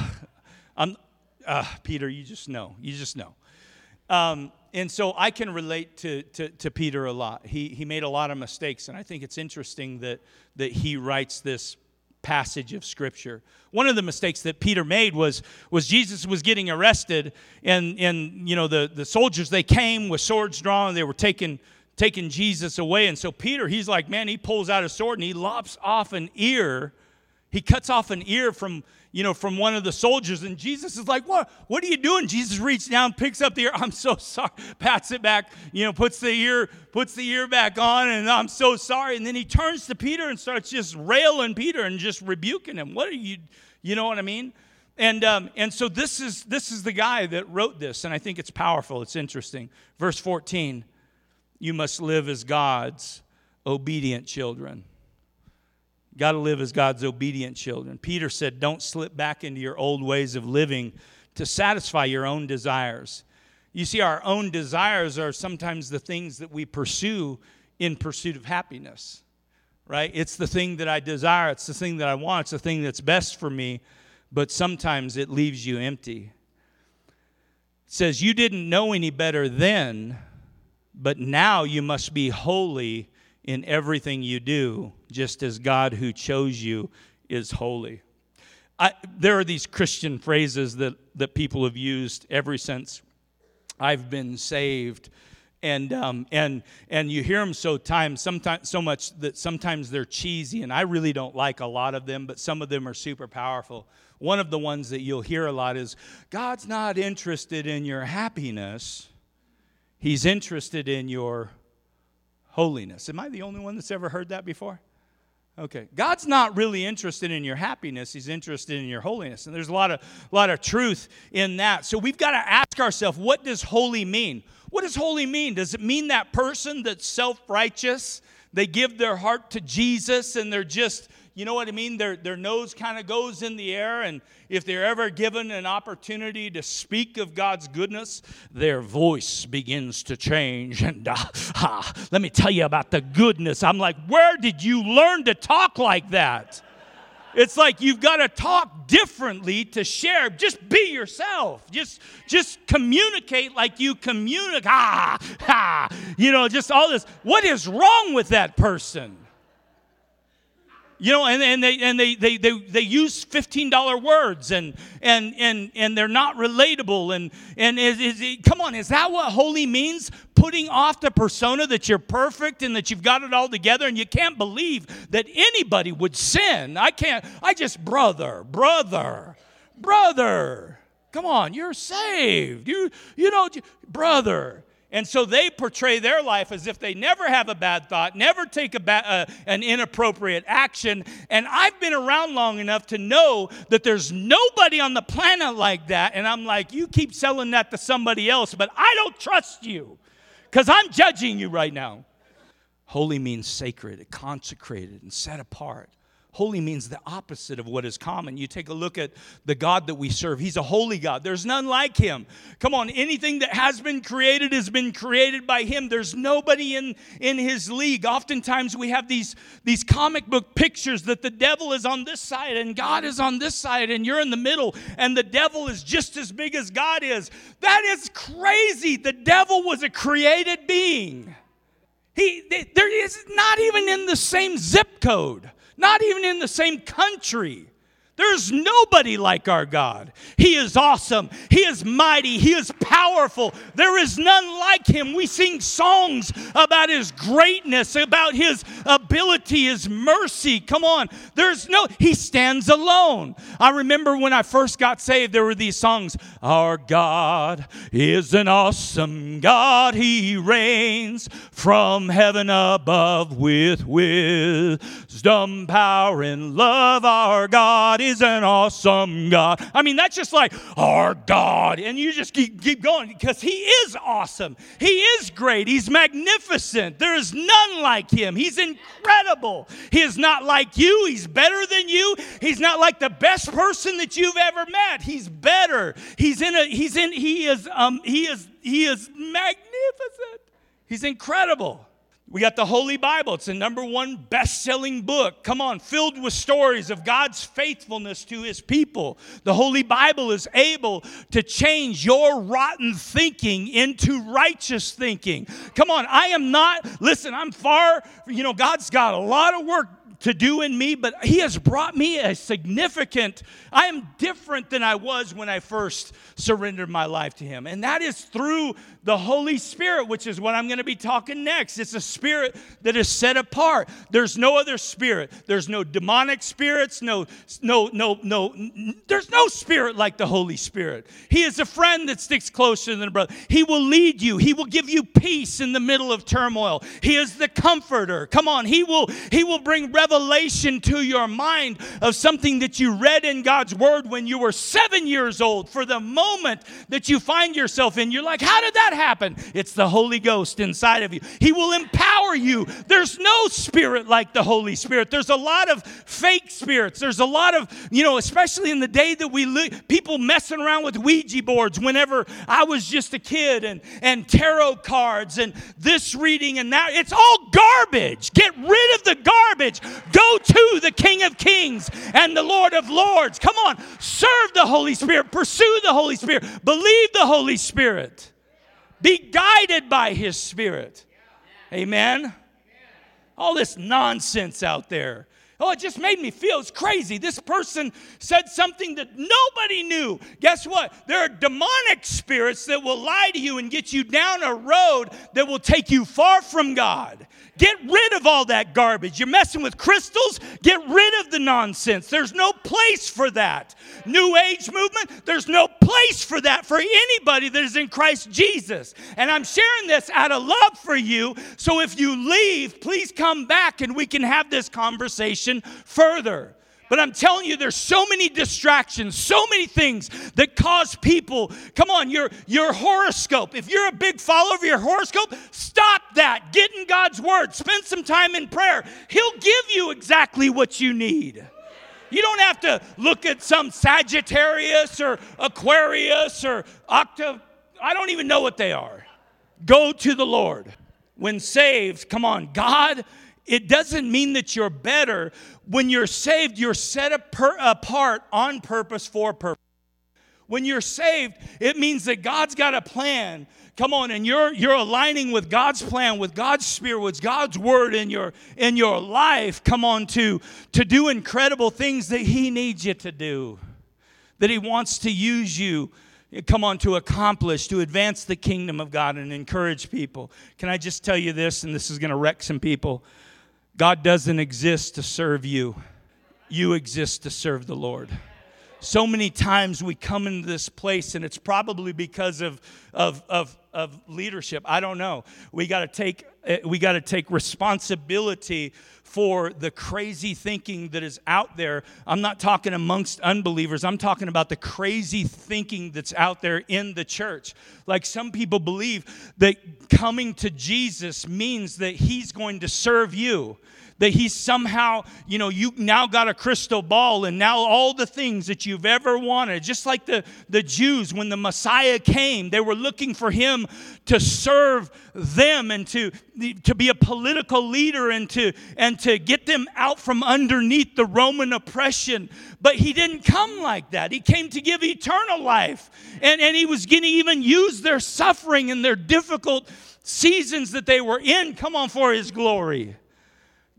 I'm, uh, Peter, you just know. You just know. Um, and so I can relate to, to, to, Peter a lot. He, he made a lot of mistakes, and I think it's interesting that, that he writes this passage of scripture. One of the mistakes that Peter made was, was Jesus was getting arrested, and, and you know, the, the soldiers, they came with swords drawn, they were taking, taking Jesus away. And so Peter, he's like, man, he pulls out a sword and he lops off an ear. He cuts off an ear from you know, from one of the soldiers. And Jesus is like, What? What are you doing? Jesus reaches down, picks up the ear. I'm so sorry. (laughs) Pats it back, you know, puts the ear, puts the ear back on, and I'm so sorry. And then he turns to Peter and starts just railing Peter and just rebuking him. What are you, you know what I mean? And, um, and so this is, this is the guy that wrote this, and I think it's powerful. It's interesting. Verse 14 You must live as God's obedient children. Got to live as God's obedient children. Peter said, Don't slip back into your old ways of living to satisfy your own desires. You see, our own desires are sometimes the things that we pursue in pursuit of happiness, right? It's the thing that I desire, it's the thing that I want, it's the thing that's best for me, but sometimes it leaves you empty. It says, You didn't know any better then, but now you must be holy in everything you do, just as God who chose you is holy. I, there are these Christian phrases that, that people have used ever since I've been saved. And, um, and, and you hear them so time, sometimes, so much that sometimes they're cheesy, and I really don't like a lot of them, but some of them are super powerful. One of the ones that you'll hear a lot is God's not interested in your happiness, He's interested in your holiness. Am I the only one that's ever heard that before? Okay. God's not really interested in your happiness, He's interested in your holiness. And there's a lot of, lot of truth in that. So we've got to ask ourselves what does holy mean? What does holy mean? Does it mean that person that's self righteous? They give their heart to Jesus and they're just, you know what I mean? Their, their nose kind of goes in the air, and if they're ever given an opportunity to speak of God's goodness, their voice begins to change. (laughs) And uh, ah, let me tell you about the goodness. I'm like, where did you learn to talk like that? It's like you've got to talk differently to share. Just be yourself. Just just communicate like you communicate. (laughs) Ah, ah, You know, just all this. What is wrong with that person? You know, and, and they and they, they, they, they use $15 words and and and and they're not relatable. And and is, is it, come on, is that what holy means? Putting off the persona that you're perfect and that you've got it all together, and you can't believe that anybody would sin. I can't, I just brother, brother, brother. Come on, you're saved. You you know, brother. And so they portray their life as if they never have a bad thought, never take a ba- uh, an inappropriate action. And I've been around long enough to know that there's nobody on the planet like that. And I'm like, you keep selling that to somebody else, but I don't trust you because I'm judging you right now. Holy means sacred, consecrated, and set apart. Holy means the opposite of what is common. You take a look at the God that we serve. He's a holy God. There's none like him. Come on, anything that has been created has been created by him. There's nobody in, in his league. Oftentimes we have these, these comic book pictures that the devil is on this side and God is on this side and you're in the middle and the devil is just as big as God is. That is crazy. The devil was a created being. He, there is not even in the same zip code not even in the same country. There's nobody like our God. He is awesome. He is mighty. He is powerful. There is none like him. We sing songs about his greatness, about his ability, his mercy. Come on. There's no, he stands alone. I remember when I first got saved, there were these songs Our God is an awesome God. He reigns from heaven above with wisdom, power, and love. Our God is an awesome God. I mean, that's just like our God. And you just keep, keep going because He is awesome. He is great. He's magnificent. There is none like Him. He's incredible. He is not like you. He's better than you. He's not like the best person that you've ever met. He's better. He's in a, he's in, he is, um, he is, he is magnificent. He's incredible. We got the Holy Bible. It's the number one best selling book. Come on, filled with stories of God's faithfulness to his people. The Holy Bible is able to change your rotten thinking into righteous thinking. Come on, I am not, listen, I'm far, you know, God's got a lot of work to do in me, but He has brought me a significant, I am different than I was when I first surrendered my life to Him. And that is through the Holy Spirit, which is what I'm going to be talking next. It's a spirit that is set apart. There's no other spirit. There's no demonic spirits, no, no, no, no, there's no spirit like the Holy Spirit. He is a friend that sticks closer than a brother. He will lead you, He will give you peace in the middle of turmoil. He is the comforter. Come on, He will, He will bring revelation to your mind of something that you read in God's Word when you were seven years old. For the moment that you find yourself in, you're like, How did that happen? It's the Holy Ghost inside of you. He will empower you. There's no spirit like the Holy Spirit. There's a lot of fake spirits. There's a lot of, you know, especially in the day that we live, people messing around with Ouija boards whenever I was just a kid and, and tarot cards and this reading and that. It's all garbage. Get rid of the garbage. Go to the King of Kings and the Lord of Lords. Come on, serve the Holy Spirit, pursue the Holy Spirit, believe the Holy Spirit, be guided by His Spirit. Amen. All this nonsense out there. Oh, it just made me feel it's crazy. This person said something that nobody knew. Guess what? There are demonic spirits that will lie to you and get you down a road that will take you far from God. Get rid of all that garbage. You're messing with crystals, get rid of the nonsense. There's no place for that. New Age movement, there's no place for that for anybody that is in Christ Jesus. And I'm sharing this out of love for you. So if you leave, please come back and we can have this conversation further. But I'm telling you, there's so many distractions, so many things that cause people. Come on, your, your horoscope. If you're a big follower of your horoscope, stop that. Get in God's Word. Spend some time in prayer. He'll give you exactly what you need. You don't have to look at some Sagittarius or Aquarius or Octa. I don't even know what they are. Go to the Lord. When saved, come on, God, it doesn't mean that you're better. When you're saved, you're set apart on purpose for purpose. When you're saved, it means that God's got a plan. Come on, and you're you're aligning with God's plan, with God's spirit, with God's word in your in your life. Come on to to do incredible things that He needs you to do, that He wants to use you. Come on, to accomplish, to advance the kingdom of God and encourage people. Can I just tell you this, and this is going to wreck some people? God doesn't exist to serve you, you exist to serve the Lord so many times we come into this place and it's probably because of, of, of, of leadership. I don't know. We got to take eh, we got to take responsibility for the crazy thinking that is out there. I'm not talking amongst unbelievers. I'm talking about the crazy thinking that's out there in the church. Like some people believe that coming to jesus means that he's going to serve you that he's somehow, you know, you now got a crystal ball and now all the things that you've ever wanted, just like the, the Jews when the Messiah came, they were looking for him to serve them and to, to be a political leader and to, and to get them out from underneath the Roman oppression. But he didn't come like that. He came to give eternal life. And, and he was going to even use their suffering and their difficult seasons that they were in, come on, for his glory.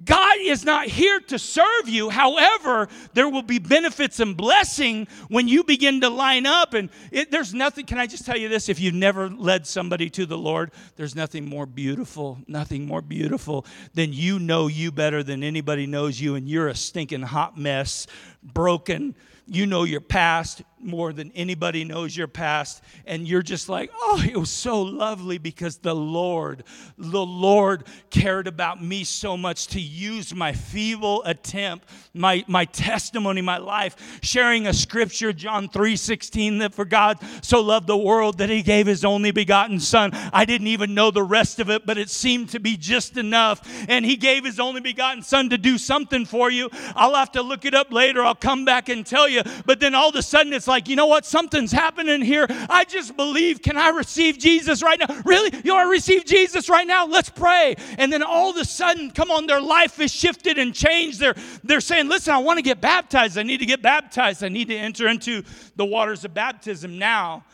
God is not here to serve you. However, there will be benefits and blessing when you begin to line up. And it, there's nothing, can I just tell you this? If you've never led somebody to the Lord, there's nothing more beautiful, nothing more beautiful than you know you better than anybody knows you, and you're a stinking hot mess, broken. You know your past more than anybody knows your past. And you're just like, oh, it was so lovely because the Lord, the Lord cared about me so much to use my feeble attempt, my, my testimony, my life, sharing a scripture, John 3 16, that for God so loved the world that he gave his only begotten Son. I didn't even know the rest of it, but it seemed to be just enough. And he gave his only begotten Son to do something for you. I'll have to look it up later. I'll come back and tell you. But then all of a sudden it's like, like, you know what? Something's happening here. I just believe. Can I receive Jesus right now? Really? You want to receive Jesus right now? Let's pray. And then all of a sudden, come on, their life is shifted and changed. They're, they're saying, listen, I want to get baptized. I need to get baptized. I need to enter into the waters of baptism now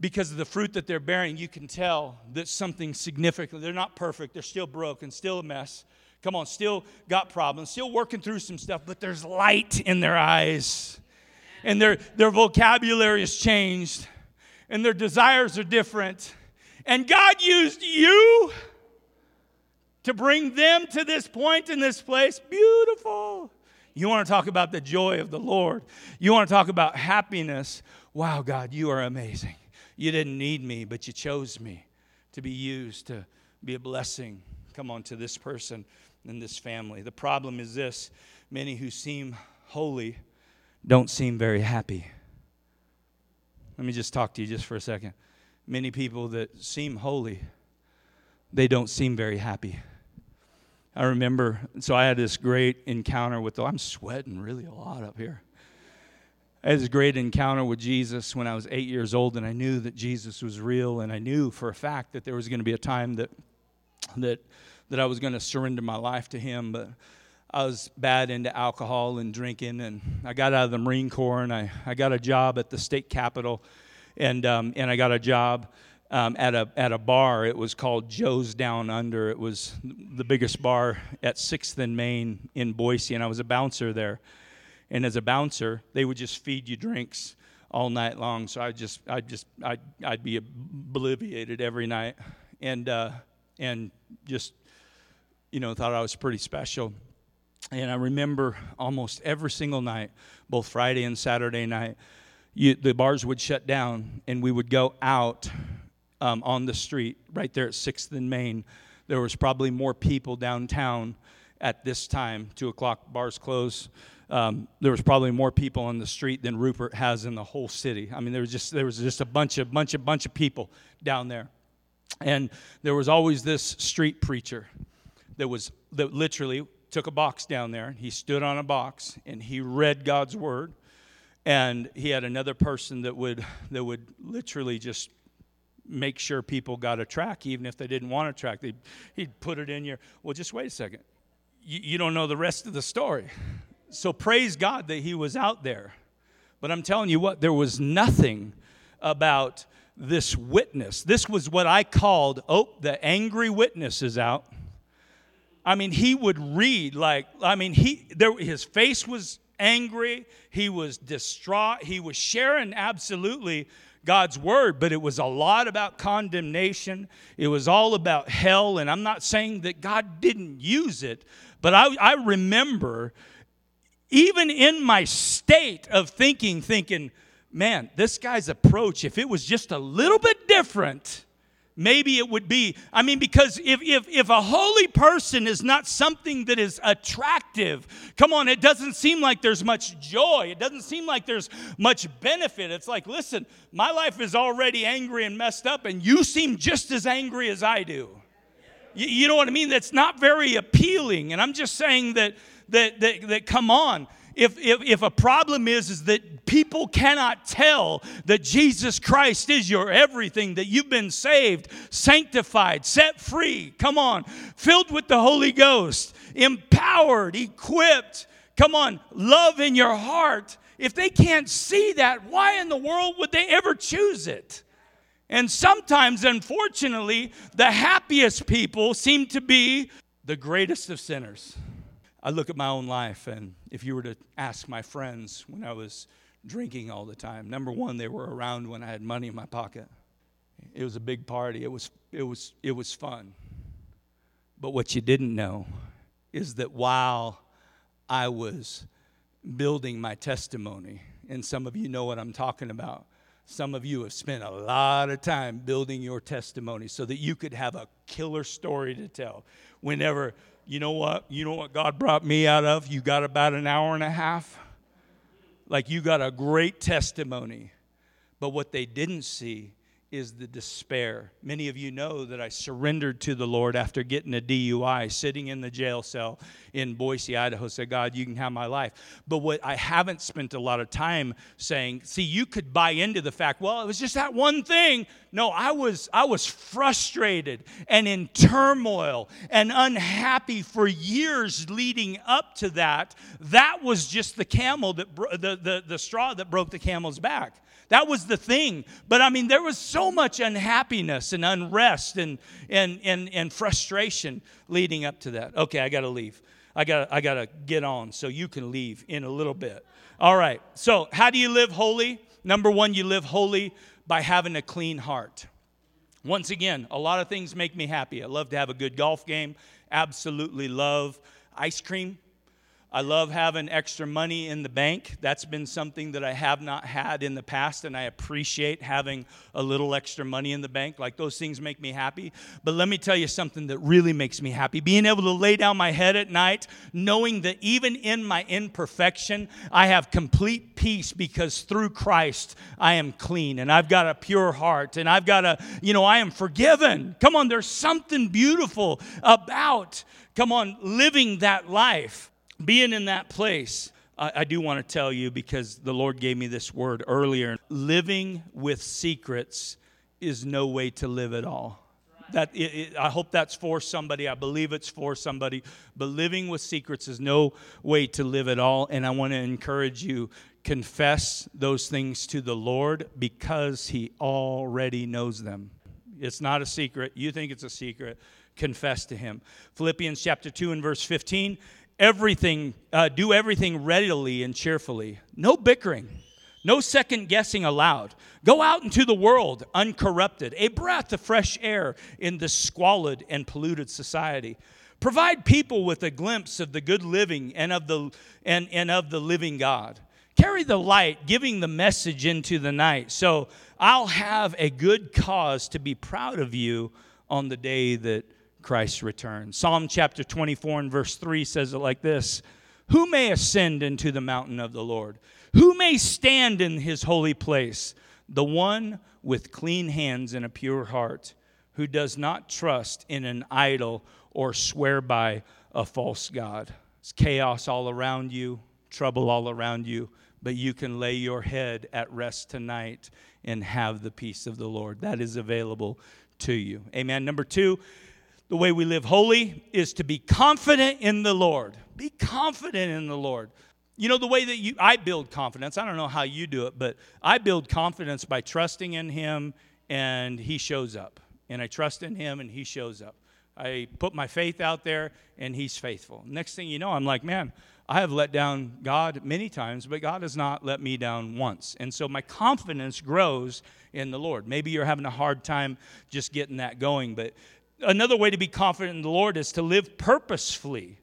because of the fruit that they're bearing, you can tell that something significant. They're not perfect, they're still broken, still a mess. Come on, still got problems, still working through some stuff, but there's light in their eyes and their, their vocabulary has changed and their desires are different. And God used you to bring them to this point in this place. Beautiful. You want to talk about the joy of the Lord. You want to talk about happiness. Wow, God, you are amazing. You didn't need me, but you chose me to be used to be a blessing. Come on to this person and this family. The problem is this many who seem holy don't seem very happy. Let me just talk to you just for a second. Many people that seem holy, they don't seem very happy. I remember, so I had this great encounter with I'm sweating really a lot up here. I had this great encounter with Jesus when I was eight years old, and I knew that Jesus was real, and I knew for a fact that there was going to be a time that, that, that I was going to surrender my life to Him. But I was bad into alcohol and drinking, and I got out of the Marine Corps, and I, I got a job at the state capitol, and, um, and I got a job um, at, a, at a bar. It was called Joe's Down Under. It was the biggest bar at 6th and Main in Boise, and I was a bouncer there. And as a bouncer, they would just feed you drinks all night long. So I just, I just, I'd, I'd be obliviated every night, and uh, and just, you know, thought I was pretty special. And I remember almost every single night, both Friday and Saturday night, you, the bars would shut down and we would go out um, on the street right there at 6th and Main. There was probably more people downtown at this time, 2 o'clock, bars close. um, there was probably more people on the street than Rupert has in the whole city. I mean, there was just there was just a bunch of bunch of bunch of people down there, and there was always this street preacher that was that literally took a box down there. He stood on a box and he read God's word, and he had another person that would that would literally just make sure people got a track, even if they didn't want a track. They'd, he'd put it in your. Well, just wait a second. You, you don't know the rest of the story. So praise God that he was out there. But I'm telling you what, there was nothing about this witness. This was what I called, oh, the angry witness is out. I mean, he would read like, I mean, he there his face was angry, he was distraught, he was sharing absolutely God's word, but it was a lot about condemnation. It was all about hell, and I'm not saying that God didn't use it, but I, I remember even in my state of thinking, thinking, man, this guy's approach, if it was just a little bit different, maybe it would be. I mean, because if, if, if a holy person is not something that is attractive, come on, it doesn't seem like there's much joy. It doesn't seem like there's much benefit. It's like, listen, my life is already angry and messed up, and you seem just as angry as I do. You, you know what I mean? That's not very appealing. And I'm just saying that that, that, that come on. If, if, if a problem is, is that people cannot tell that Jesus Christ is your everything, that you've been saved, sanctified, set free, come on, filled with the Holy Ghost, empowered, equipped, come on, love in your heart. If they can't see that, why in the world would they ever choose it? And sometimes, unfortunately, the happiest people seem to be the greatest of sinners. I look at my own life, and if you were to ask my friends when I was drinking all the time, number one, they were around when I had money in my pocket. It was a big party. It was, it was, it was fun. But what you didn't know is that while I was building my testimony, and some of you know what I'm talking about, some of you have spent a lot of time building your testimony so that you could have a killer story to tell whenever you know what? You know what God brought me out of? You got about an hour and a half. Like you got a great testimony. But what they didn't see is the despair. Many of you know that I surrendered to the Lord after getting a DUI, sitting in the jail cell in Boise, Idaho, said, God, you can have my life. But what I haven't spent a lot of time saying, see, you could buy into the fact, well, it was just that one thing. No, I was I was frustrated and in turmoil and unhappy for years leading up to that. That was just the camel that bro- the, the, the straw that broke the camel's back. That was the thing. But I mean, there was so much unhappiness and unrest and, and, and, and frustration leading up to that. Okay, I got to leave. I got I got to get on so you can leave in a little bit. All right. So, how do you live holy? Number 1, you live holy by having a clean heart. Once again, a lot of things make me happy. I love to have a good golf game. Absolutely love ice cream. I love having extra money in the bank. That's been something that I have not had in the past, and I appreciate having a little extra money in the bank. Like those things make me happy. But let me tell you something that really makes me happy being able to lay down my head at night, knowing that even in my imperfection, I have complete peace because through Christ I am clean and I've got a pure heart and I've got a, you know, I am forgiven. Come on, there's something beautiful about, come on, living that life being in that place, I, I do want to tell you because the Lord gave me this word earlier living with secrets is no way to live at all. That it, it, I hope that's for somebody. I believe it's for somebody. But living with secrets is no way to live at all. And I want to encourage you confess those things to the Lord because He already knows them. It's not a secret. You think it's a secret. Confess to Him. Philippians chapter 2 and verse 15 everything, uh, do everything readily and cheerfully. No bickering, no second guessing allowed. Go out into the world uncorrupted, a breath of fresh air in this squalid and polluted society. Provide people with a glimpse of the good living and of the, and, and of the living God. Carry the light, giving the message into the night. So I'll have a good cause to be proud of you on the day that Christ's return. Psalm chapter 24 and verse 3 says it like this Who may ascend into the mountain of the Lord? Who may stand in his holy place? The one with clean hands and a pure heart, who does not trust in an idol or swear by a false God. It's chaos all around you, trouble all around you, but you can lay your head at rest tonight and have the peace of the Lord. That is available to you. Amen. Number two, the way we live holy is to be confident in the Lord. Be confident in the Lord. You know the way that you I build confidence. I don't know how you do it, but I build confidence by trusting in him and he shows up. And I trust in him and he shows up. I put my faith out there and he's faithful. Next thing you know, I'm like, man, I have let down God many times, but God has not let me down once. And so my confidence grows in the Lord. Maybe you're having a hard time just getting that going, but another way to be confident in the Lord is to live purposefully.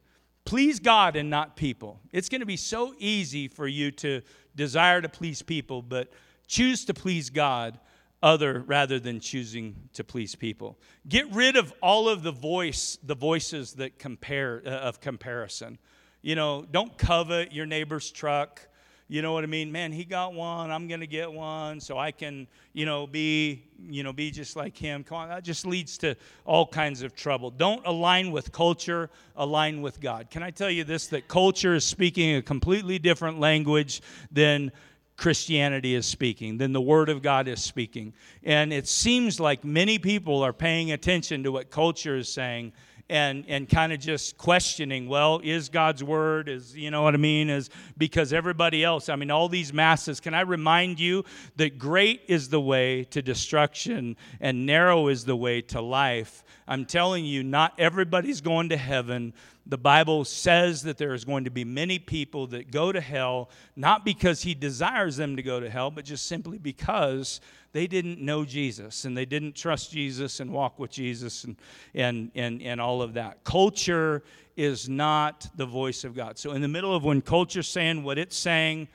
Please God and not people. It's going to be so easy for you to desire to please people, but choose to please God other rather than choosing to please people. Get rid of all of the voice, the voices that compare uh, of comparison. You know, don't covet your neighbor's truck. You know what I mean? Man, he got one. I'm going to get one so I can, you know, be, you know, be just like him. Come on, that just leads to all kinds of trouble. Don't align with culture, align with God. Can I tell you this that culture is speaking a completely different language than Christianity is speaking, than the Word of God is speaking. And it seems like many people are paying attention to what culture is saying and and kind of just questioning well is god's word is you know what i mean is because everybody else i mean all these masses can i remind you that great is the way to destruction and narrow is the way to life? I'm telling you not everybody's going to heaven the Bible says that there is going to be many people that go to hell, not because he desires them to go to hell, but just simply because they didn't know Jesus and they didn't trust Jesus and walk with Jesus and, and, and, and all of that. Culture is not the voice of God. So, in the middle of when culture's saying what it's saying,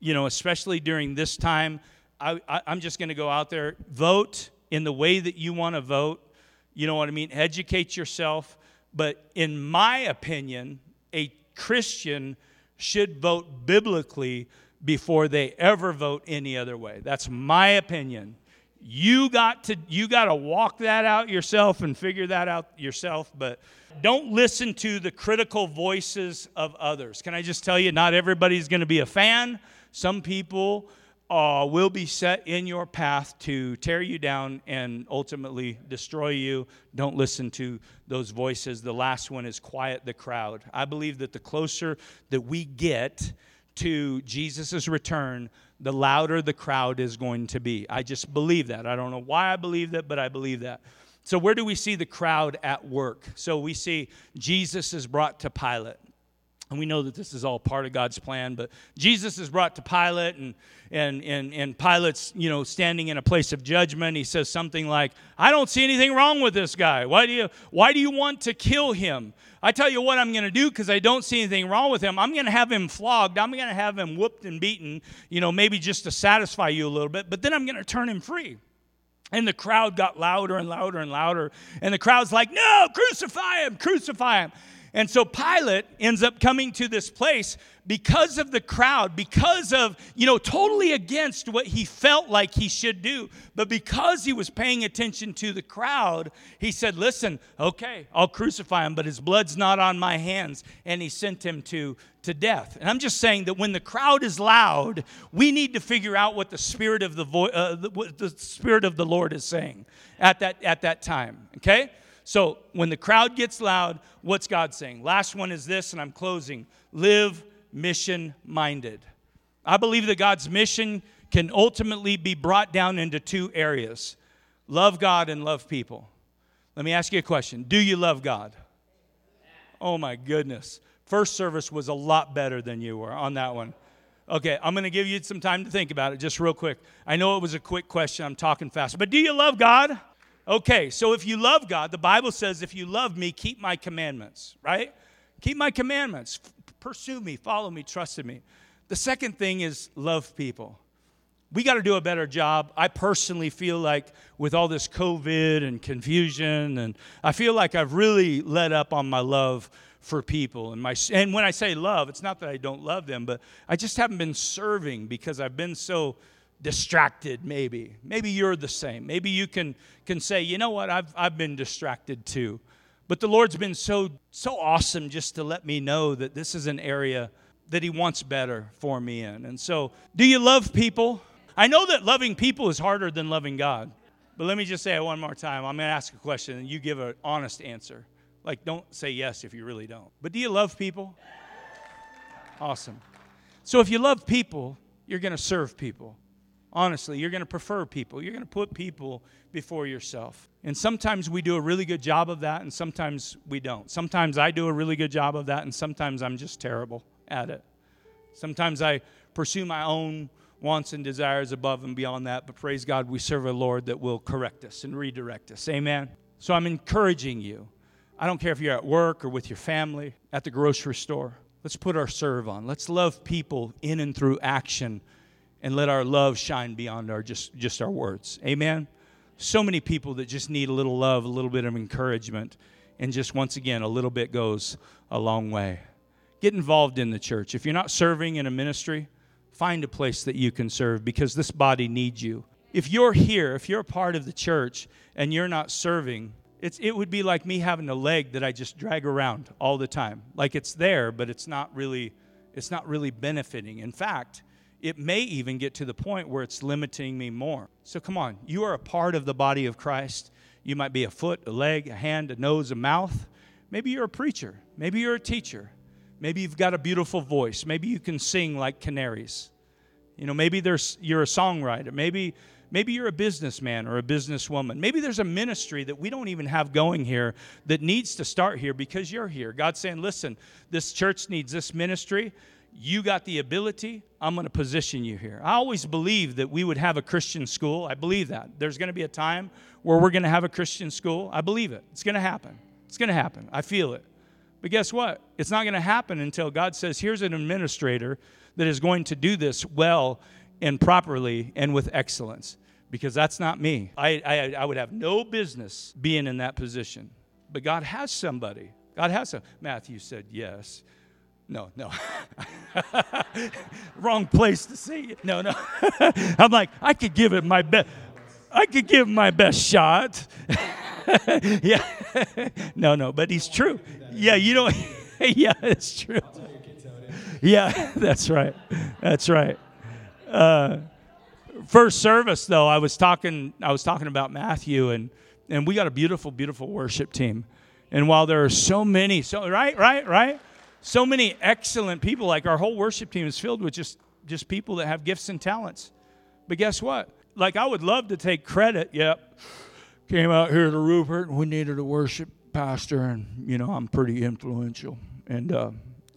you know, especially during this time, I, I, I'm just going to go out there, vote in the way that you want to vote. You know what I mean? Educate yourself. But in my opinion, a Christian should vote biblically before they ever vote any other way. That's my opinion. You got to you got to walk that out yourself and figure that out yourself, but don't listen to the critical voices of others. Can I just tell you not everybody's going to be a fan. Some people uh, will be set in your path to tear you down and ultimately destroy you. Don't listen to those voices. The last one is quiet the crowd. I believe that the closer that we get to Jesus' return, the louder the crowd is going to be. I just believe that. I don't know why I believe that, but I believe that. So, where do we see the crowd at work? So, we see Jesus is brought to Pilate. And we know that this is all part of God's plan, but Jesus is brought to Pilate, and, and, and, and Pilate's, you know, standing in a place of judgment. He says something like, I don't see anything wrong with this guy. Why do you, why do you want to kill him? I tell you what I'm going to do because I don't see anything wrong with him. I'm going to have him flogged. I'm going to have him whooped and beaten, you know, maybe just to satisfy you a little bit, but then I'm going to turn him free. And the crowd got louder and louder and louder. And the crowd's like, No, crucify him, crucify him. And so Pilate ends up coming to this place because of the crowd, because of, you know, totally against what he felt like he should do. But because he was paying attention to the crowd, he said, Listen, okay, I'll crucify him, but his blood's not on my hands. And he sent him to, to death. And I'm just saying that when the crowd is loud, we need to figure out what the spirit of the, vo- uh, the, what the spirit of the Lord is saying at that, at that time, okay? So when the crowd gets loud, what's God saying? Last one is this, and I'm closing live mission minded. I believe that God's mission can ultimately be brought down into two areas love God and love people. Let me ask you a question Do you love God? Oh my goodness. First service was a lot better than you were on that one. Okay, I'm going to give you some time to think about it just real quick. I know it was a quick question, I'm talking fast, but do you love God? Okay, so if you love God, the Bible says, if you love me, keep my commandments, right? Keep my commandments. Pursue me, follow me, trust in me. The second thing is love people. We got to do a better job. I personally feel like with all this COVID and confusion, and I feel like I've really let up on my love for people. And, my, and when I say love, it's not that I don't love them, but I just haven't been serving because I've been so distracted, maybe. Maybe you're the same. Maybe you can, can say, you know what, I've, I've been distracted too. But the Lord's been so, so awesome just to let me know that this is an area that He wants better for me in. And so, do you love people? I know that loving people is harder than loving God. But let me just say it one more time. I'm going to ask a question and you give an honest answer. Like, don't say yes if you really don't. But do you love people? Awesome. So, if you love people, you're going to serve people. Honestly, you're going to prefer people. You're going to put people before yourself. And sometimes we do a really good job of that, and sometimes we don't. Sometimes I do a really good job of that, and sometimes I'm just terrible at it. Sometimes I pursue my own wants and desires above and beyond that, but praise God, we serve a Lord that will correct us and redirect us. Amen. So I'm encouraging you. I don't care if you're at work or with your family, at the grocery store. Let's put our serve on. Let's love people in and through action and let our love shine beyond our just, just our words. Amen. So many people that just need a little love, a little bit of encouragement, and just once again, a little bit goes a long way. Get involved in the church. If you're not serving in a ministry, find a place that you can serve because this body needs you. If you're here, if you're a part of the church and you're not serving, it's, it would be like me having a leg that I just drag around all the time. Like it's there, but it's not really, it's not really benefiting. In fact, it may even get to the point where it's limiting me more. So come on, you are a part of the body of Christ. You might be a foot, a leg, a hand, a nose, a mouth. Maybe you're a preacher. Maybe you're a teacher. Maybe you've got a beautiful voice. Maybe you can sing like canaries. You know, maybe there's you're a songwriter. Maybe maybe you're a businessman or a businesswoman. Maybe there's a ministry that we don't even have going here that needs to start here because you're here. God's saying, "Listen, this church needs this ministry you got the ability, I'm going to position you here. I always believed that we would have a Christian school. I believe that. There's going to be a time where we're going to have a Christian school. I believe it. It's going to happen. It's going to happen. I feel it. But guess what? It's not going to happen until God says, here's an administrator that is going to do this well and properly and with excellence. Because that's not me. I, I, I would have no business being in that position. But God has somebody. God has some. Matthew said yes. No, no. (laughs) Wrong place to see it. No, no. (laughs) I'm like, I could give it my best. I could give my best shot. (laughs) yeah. no, no, but he's true. Yeah, you don't. yeah, it's true. Yeah, that's right. That's right. Uh, first service, though, I was talking. I was talking about Matthew, and and we got a beautiful, beautiful worship team. And while there are so many, so right, right, right so many excellent people. Like our whole worship team is filled with just just people that have gifts and talents. But guess what? Like I would love to take credit. Yep, came out here to Rupert and we needed a worship pastor, and you know I'm pretty influential. And uh,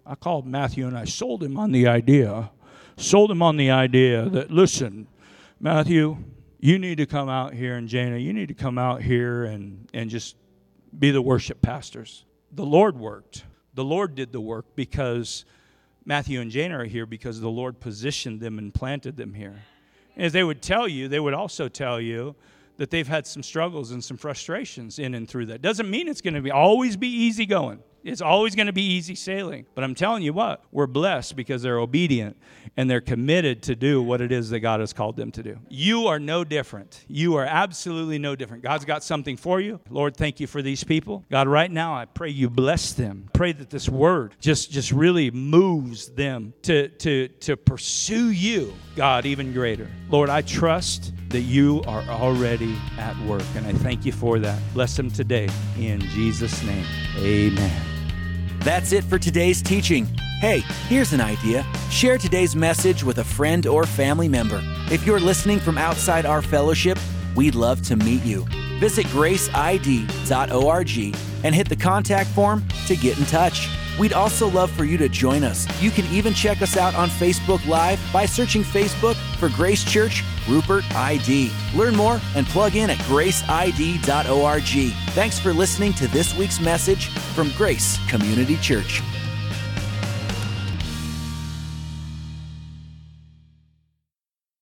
I called Matthew and I sold him on the idea, sold him on the idea that listen, Matthew, you need to come out here, and Jana, you need to come out here and and just be the worship pastors. The Lord worked the Lord did the work because Matthew and Jane are here because the Lord positioned them and planted them here. As they would tell you, they would also tell you that they've had some struggles and some frustrations in and through that. Doesn't mean it's going to be always be easy going. It's always going to be easy sailing. But I'm telling you what, we're blessed because they're obedient and they're committed to do what it is that God has called them to do. You are no different. You are absolutely no different. God's got something for you. Lord, thank you for these people. God, right now I pray you bless them. Pray that this word just just really moves them to to to pursue you, God, even greater. Lord, I trust that you are already at work and I thank you for that. Bless them today in Jesus name. Amen. That's it for today's teaching. Hey, here's an idea. Share today's message with a friend or family member. If you're listening from outside our fellowship, we'd love to meet you. Visit graceid.org and hit the contact form to get in touch. We'd also love for you to join us. You can even check us out on Facebook Live by searching Facebook for Grace Church Rupert ID. Learn more and plug in at graceid.org. Thanks for listening to this week's message from Grace Community Church.